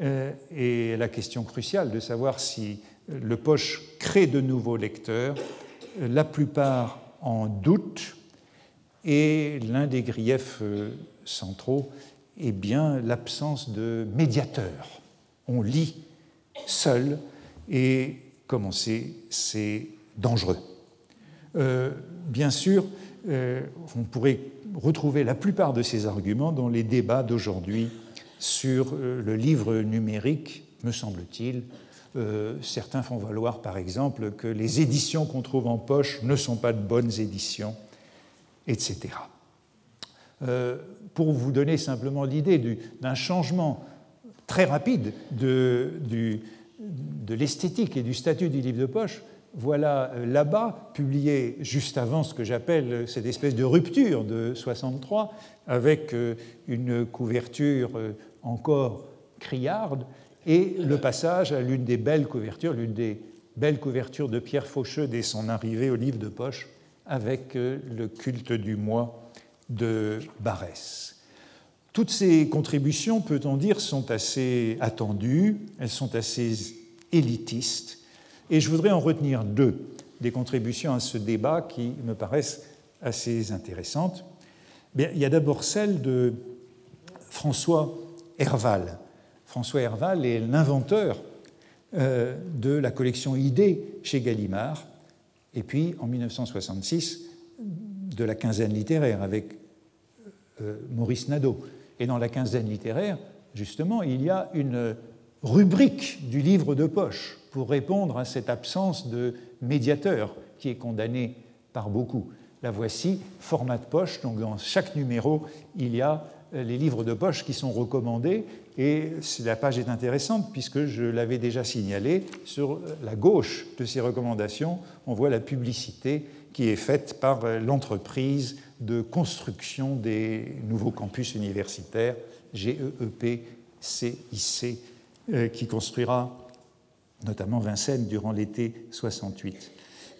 Euh, et la question cruciale de savoir si le poche crée de nouveaux lecteurs, la plupart en doutent, et l'un des griefs euh, centraux est bien l'absence de médiateur. On lit seul et, comme on sait, c'est dangereux. Euh, bien sûr, euh, on pourrait retrouver la plupart de ces arguments dans les débats d'aujourd'hui sur le livre numérique, me semble-t-il. certains font valoir, par exemple, que les éditions qu'on trouve en poche ne sont pas de bonnes éditions etc. Euh, pour vous donner simplement l'idée d'un changement très rapide de, de l'esthétique et du statut du livre de poche, voilà euh, là-bas, publié juste avant ce que j'appelle cette espèce de rupture de 63, avec euh, une couverture encore criarde, et le passage à l'une des belles couvertures, l'une des belles couvertures de Pierre Faucheux dès son arrivée au livre de poche, avec euh, le culte du moi de Barès. Toutes ces contributions, peut-on dire, sont assez attendues, elles sont assez élitistes, et je voudrais en retenir deux des contributions à ce débat qui me paraissent assez intéressantes. il y a d'abord celle de François Herval. François Herval est l'inventeur euh, de la collection Idées chez Gallimard, et puis en 1966 de la quinzaine littéraire avec euh, Maurice Nadeau. Et dans la quinzaine littéraire, justement, il y a une rubrique du livre de poche pour répondre à cette absence de médiateur qui est condamnée par beaucoup. La voici, format de poche, donc dans chaque numéro, il y a euh, les livres de poche qui sont recommandés et la page est intéressante puisque je l'avais déjà signalé. Sur la gauche de ces recommandations, on voit la publicité qui est faite par euh, l'entreprise de construction des nouveaux campus universitaires, GEEP CIC, euh, qui construira notamment Vincennes durant l'été 68.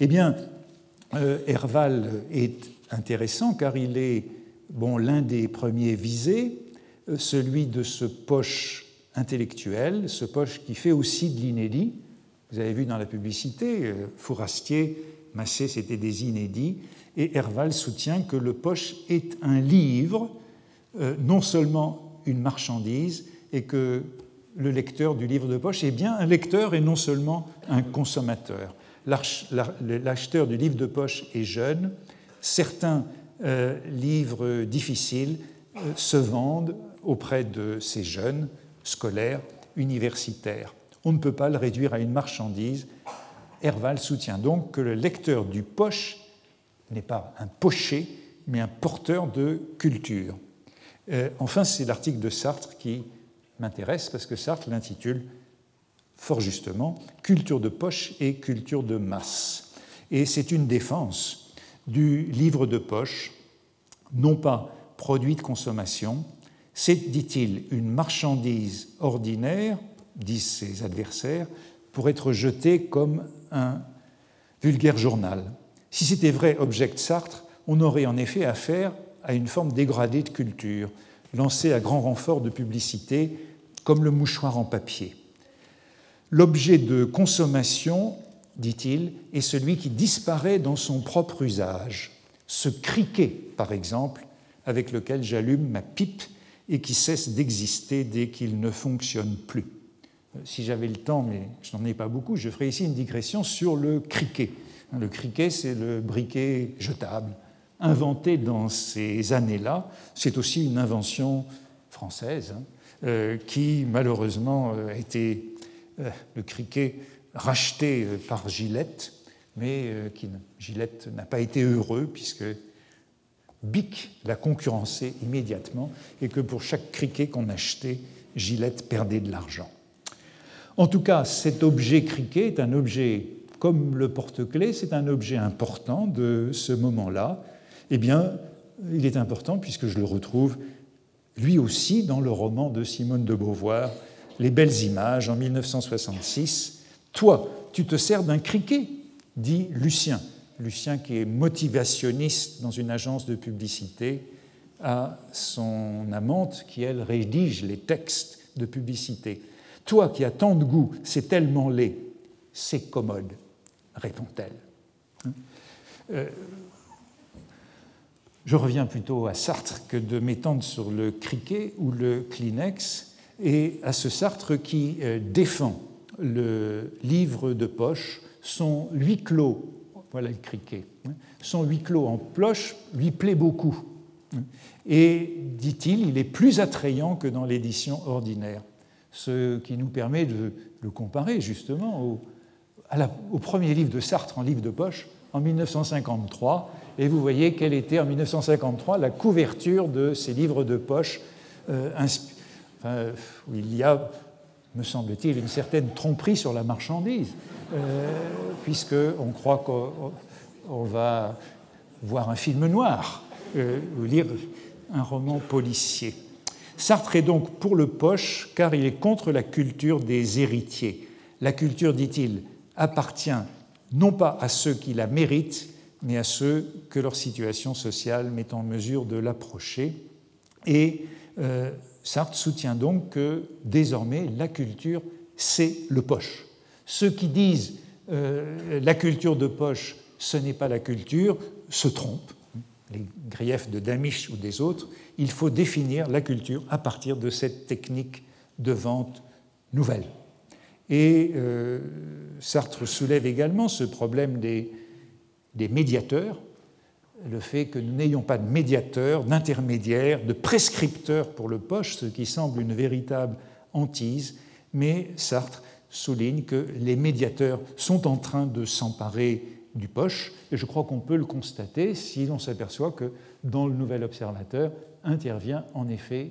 Eh bien, Herval est intéressant car il est bon, l'un des premiers visés, euh, celui de ce poche intellectuel, ce poche qui fait aussi de l'inédit. Vous avez vu dans la publicité, euh, Fourastier, Massé, c'était des inédits, et Herval soutient que le poche est un livre, euh, non seulement une marchandise, et que le lecteur du livre de poche est bien un lecteur et non seulement un consommateur. L'acheteur du livre de poche est jeune. Certains euh, livres difficiles euh, se vendent auprès de ces jeunes scolaires, universitaires. On ne peut pas le réduire à une marchandise. Herval soutient donc que le lecteur du poche n'est pas un pocher, mais un porteur de culture. Euh, enfin, c'est l'article de Sartre qui m'intéresse parce que Sartre l'intitule fort justement Culture de poche et culture de masse. Et c'est une défense du livre de poche, non pas produit de consommation, c'est, dit-il, une marchandise ordinaire, disent ses adversaires, pour être jetée comme un vulgaire journal. Si c'était vrai, objecte Sartre, on aurait en effet affaire à une forme dégradée de culture, lancée à grand renfort de publicité, comme le mouchoir en papier. L'objet de consommation, dit-il, est celui qui disparaît dans son propre usage. Ce criquet, par exemple, avec lequel j'allume ma pipe et qui cesse d'exister dès qu'il ne fonctionne plus. Euh, si j'avais le temps, mais je n'en ai pas beaucoup, je ferai ici une digression sur le criquet. Le criquet, c'est le briquet jetable, inventé dans ces années-là. C'est aussi une invention française, hein, qui malheureusement euh, a été le criquet racheté par Gillette, mais qui, Gillette n'a pas été heureux puisque Bic l'a concurrencé immédiatement et que pour chaque criquet qu'on achetait, Gillette perdait de l'argent. En tout cas, cet objet criquet est un objet, comme le porte-clés, c'est un objet important de ce moment-là. Eh bien, il est important puisque je le retrouve lui aussi dans le roman de Simone de Beauvoir, Les belles images, en 1966. Toi, tu te sers d'un criquet, dit Lucien, Lucien, qui est motivationniste dans une agence de publicité, à son amante qui, elle, rédige les textes de publicité. Toi qui as tant de goût, c'est tellement laid, c'est commode, répond-elle. Euh, je reviens plutôt à Sartre que de m'étendre sur le criquet ou le Kleenex, et à ce Sartre qui euh, défend le livre de poche, son huis clos voilà le criquet. Son huis clos en ploche lui plaît beaucoup. Et, dit-il, il est plus attrayant que dans l'édition ordinaire, ce qui nous permet de le comparer justement au, au premier livre de Sartre en livre de poche en 1953. Et vous voyez quelle était en 1953 la couverture de ces livres de poche, euh, où il y a, me semble-t-il, une certaine tromperie sur la marchandise. Euh, puisqu'on croit qu'on va voir un film noir euh, ou lire un roman policier. Sartre est donc pour le poche car il est contre la culture des héritiers. La culture, dit-il, appartient non pas à ceux qui la méritent, mais à ceux que leur situation sociale met en mesure de l'approcher. Et euh, Sartre soutient donc que désormais la culture, c'est le poche. Ceux qui disent euh, la culture de poche, ce n'est pas la culture, se trompent. Les griefs de Damisch ou des autres, il faut définir la culture à partir de cette technique de vente nouvelle. Et euh, Sartre soulève également ce problème des, des médiateurs, le fait que nous n'ayons pas de médiateurs, d'intermédiaires, de prescripteurs pour le poche, ce qui semble une véritable hantise, mais Sartre souligne que les médiateurs sont en train de s'emparer du poche, et je crois qu'on peut le constater si l'on s'aperçoit que dans le Nouvel Observateur intervient en effet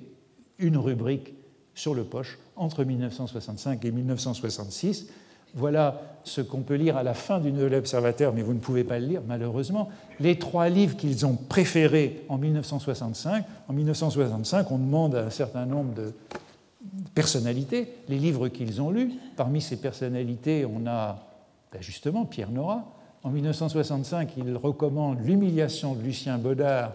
une rubrique sur le poche entre 1965 et 1966. Voilà ce qu'on peut lire à la fin du Nouvel Observateur, mais vous ne pouvez pas le lire malheureusement. Les trois livres qu'ils ont préférés en 1965. En 1965, on demande à un certain nombre de personnalités, les livres qu'ils ont lus. Parmi ces personnalités, on a ben, justement Pierre Nora. En 1965, il recommande L'humiliation de Lucien Baudard,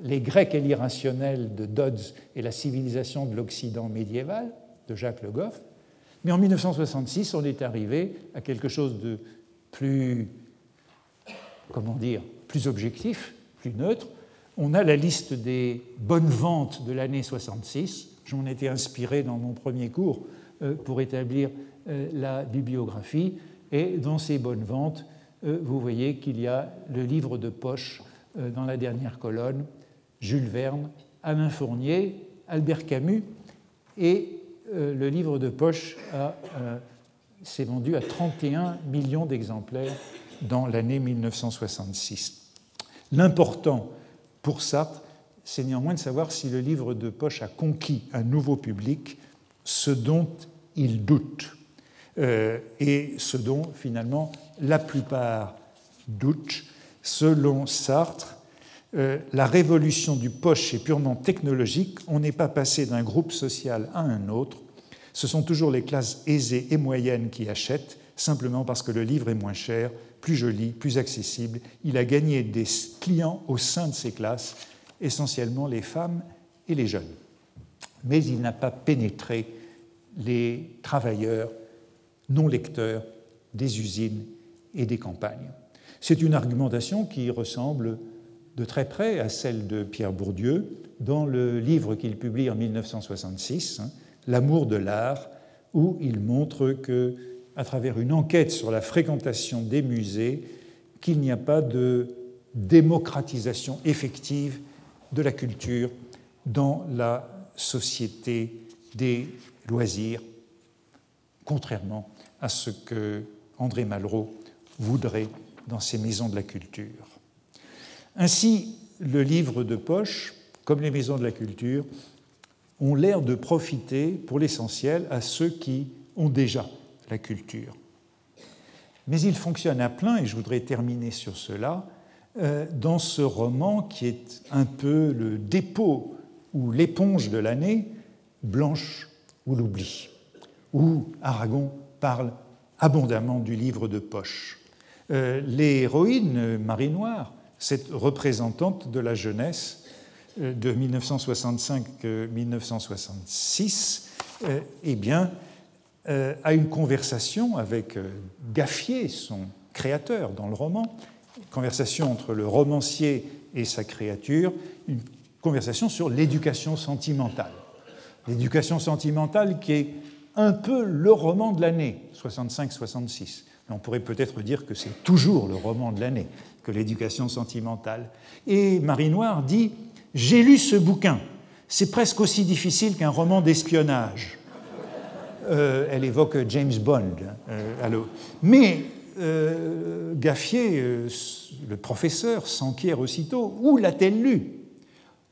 Les Grecs et l'irrationnel de Dodds et la civilisation de l'Occident médiéval de Jacques Le Goff. Mais en 1966, on est arrivé à quelque chose de plus, comment dire, plus objectif, plus neutre. On a la liste des bonnes ventes de l'année 66 J'en étais inspiré dans mon premier cours pour établir la bibliographie. Et dans ces bonnes ventes, vous voyez qu'il y a le livre de poche dans la dernière colonne, Jules Verne, Alain Fournier, Albert Camus, et le livre de poche s'est vendu à 31 millions d'exemplaires dans l'année 1966. L'important pour Sartre, c'est néanmoins de savoir si le livre de poche a conquis un nouveau public, ce dont il doute, euh, et ce dont finalement la plupart doutent. Selon Sartre, euh, la révolution du poche est purement technologique, on n'est pas passé d'un groupe social à un autre, ce sont toujours les classes aisées et moyennes qui achètent, simplement parce que le livre est moins cher, plus joli, plus accessible. Il a gagné des clients au sein de ces classes, essentiellement les femmes et les jeunes. Mais il n'a pas pénétré les travailleurs non lecteurs des usines et des campagnes. C'est une argumentation qui ressemble de très près à celle de Pierre Bourdieu dans le livre qu'il publie en 1966, hein, L'amour de l'art, où il montre que à travers une enquête sur la fréquentation des musées qu'il n'y a pas de démocratisation effective de la culture dans la société des loisirs, contrairement à ce que André Malraux voudrait dans ses maisons de la culture. Ainsi, le livre de poche, comme les maisons de la culture, ont l'air de profiter pour l'essentiel à ceux qui ont déjà la culture. Mais il fonctionne à plein, et je voudrais terminer sur cela, euh, dans ce roman qui est un peu le dépôt ou l'éponge de l'année, Blanche ou l'oubli, où Aragon parle abondamment du livre de poche. Euh, l'héroïne Marie Noire, cette représentante de la jeunesse de 1965-1966, eh bien, euh, a une conversation avec euh, Gaffier, son créateur dans le roman, conversation entre le romancier et sa créature, une conversation sur l'éducation sentimentale. L'éducation sentimentale qui est un peu le roman de l'année, 65-66. On pourrait peut-être dire que c'est toujours le roman de l'année que l'éducation sentimentale. Et Marie Noire dit J'ai lu ce bouquin, c'est presque aussi difficile qu'un roman d'espionnage. Euh, elle évoque James Bond. Euh, Mais euh, Gaffier, le professeur, s'enquiert aussitôt. Où l'a-t-elle lu?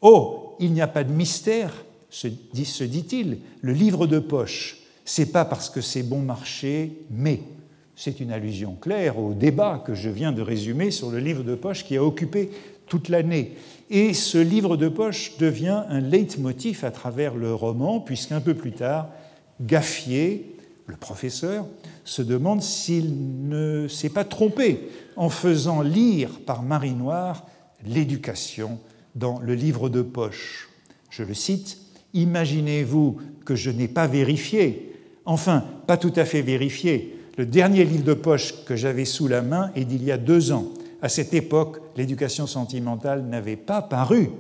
Oh, il n'y a pas de mystère, se dit-il. Le livre de poche, c'est pas parce que c'est bon marché, mais c'est une allusion claire au débat que je viens de résumer sur le livre de poche qui a occupé toute l'année. Et ce livre de poche devient un leitmotiv à travers le roman, puisqu'un peu plus tard, Gaffier, le professeur, se demande s'il ne s'est pas trompé en faisant lire par Marie Noire l'éducation dans le livre de poche. Je le cite, Imaginez-vous que je n'ai pas vérifié, enfin pas tout à fait vérifié, le dernier livre de poche que j'avais sous la main est d'il y a deux ans. À cette époque, l'éducation sentimentale n'avait pas paru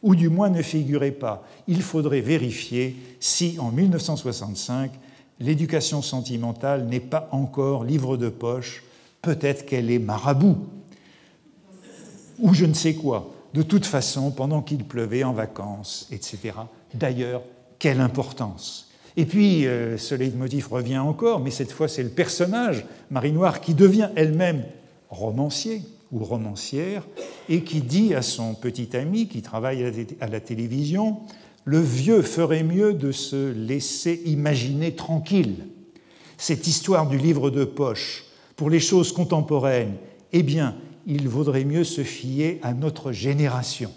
ou du moins ne figurait pas. Il faudrait vérifier si, en 1965, l'éducation sentimentale n'est pas encore livre de poche, peut-être qu'elle est marabout, ou je ne sais quoi. De toute façon, pendant qu'il pleuvait en vacances, etc. D'ailleurs, quelle importance Et puis, euh, ce leitmotiv revient encore, mais cette fois, c'est le personnage, Marie Noire, qui devient elle-même romancier ou romancière, et qui dit à son petit ami qui travaille à la télévision, le vieux ferait mieux de se laisser imaginer tranquille. Cette histoire du livre de poche, pour les choses contemporaines, eh bien, il vaudrait mieux se fier à notre génération.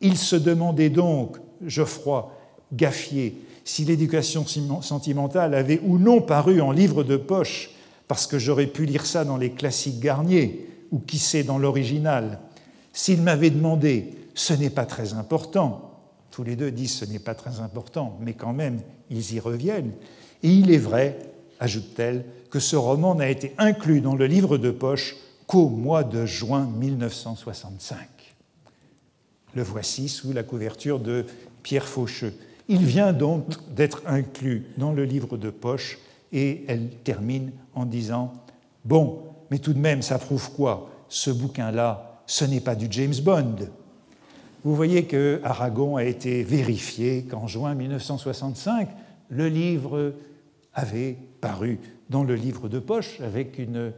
Il se demandait donc, Geoffroy Gaffier, si l'éducation sentimentale avait ou non paru en livre de poche, parce que j'aurais pu lire ça dans les classiques Garnier, ou qui sait dans l'original. S'il m'avait demandé, ce n'est pas très important, tous les deux disent ce n'est pas très important, mais quand même, ils y reviennent. Et il est vrai, ajoute-t-elle, que ce roman n'a été inclus dans le livre de poche qu'au mois de juin 1965. Le voici sous la couverture de Pierre Faucheux. Il vient donc d'être inclus dans le livre de poche et elle termine en disant Bon, mais tout de même, ça prouve quoi? Ce bouquin-là, ce n'est pas du James Bond. Vous voyez que Aragon a été vérifié qu'en juin 1965, le livre avait paru dans le livre de poche avec une.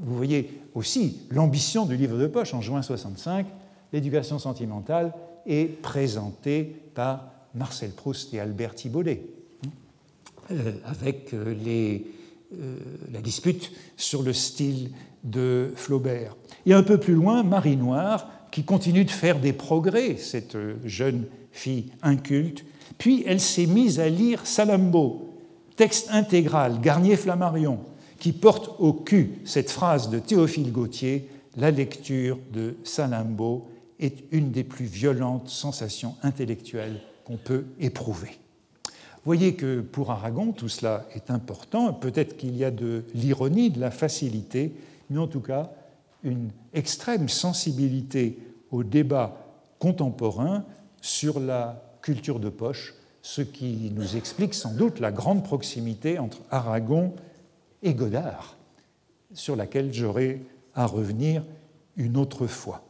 Vous voyez aussi l'ambition du livre de poche en juin 65, l'éducation sentimentale est présentée par Marcel Proust et Albert Thibaudet, euh, avec euh, les, la dispute sur le style de Flaubert. Et un peu plus loin, Marie Noire, qui continue de faire des progrès, cette jeune fille inculte, puis elle s'est mise à lire Salammbô, texte intégral, Garnier-Flammarion, qui porte au cul cette phrase de Théophile Gautier La lecture de Salammbô est une des plus violentes sensations intellectuelles qu'on peut éprouver. Voyez que pour Aragon, tout cela est important. Peut-être qu'il y a de l'ironie, de la facilité, mais en tout cas, une extrême sensibilité au débat contemporain sur la culture de poche, ce qui nous explique sans doute la grande proximité entre Aragon et Godard, sur laquelle j'aurai à revenir une autre fois.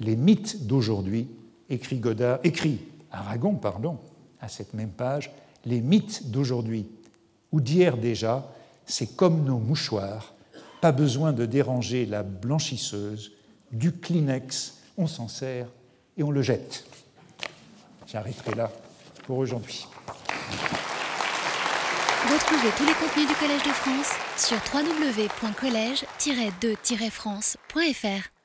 Les mythes d'aujourd'hui, écrit, écrit Aragon, pardon, à cette même page, les mythes d'aujourd'hui ou d'hier déjà, c'est comme nos mouchoirs, pas besoin de déranger la blanchisseuse, du Kleenex, on s'en sert et on le jette. J'arrêterai là pour aujourd'hui. Retrouvez tous les contenus du Collège de France sur www.colège-2-france.fr.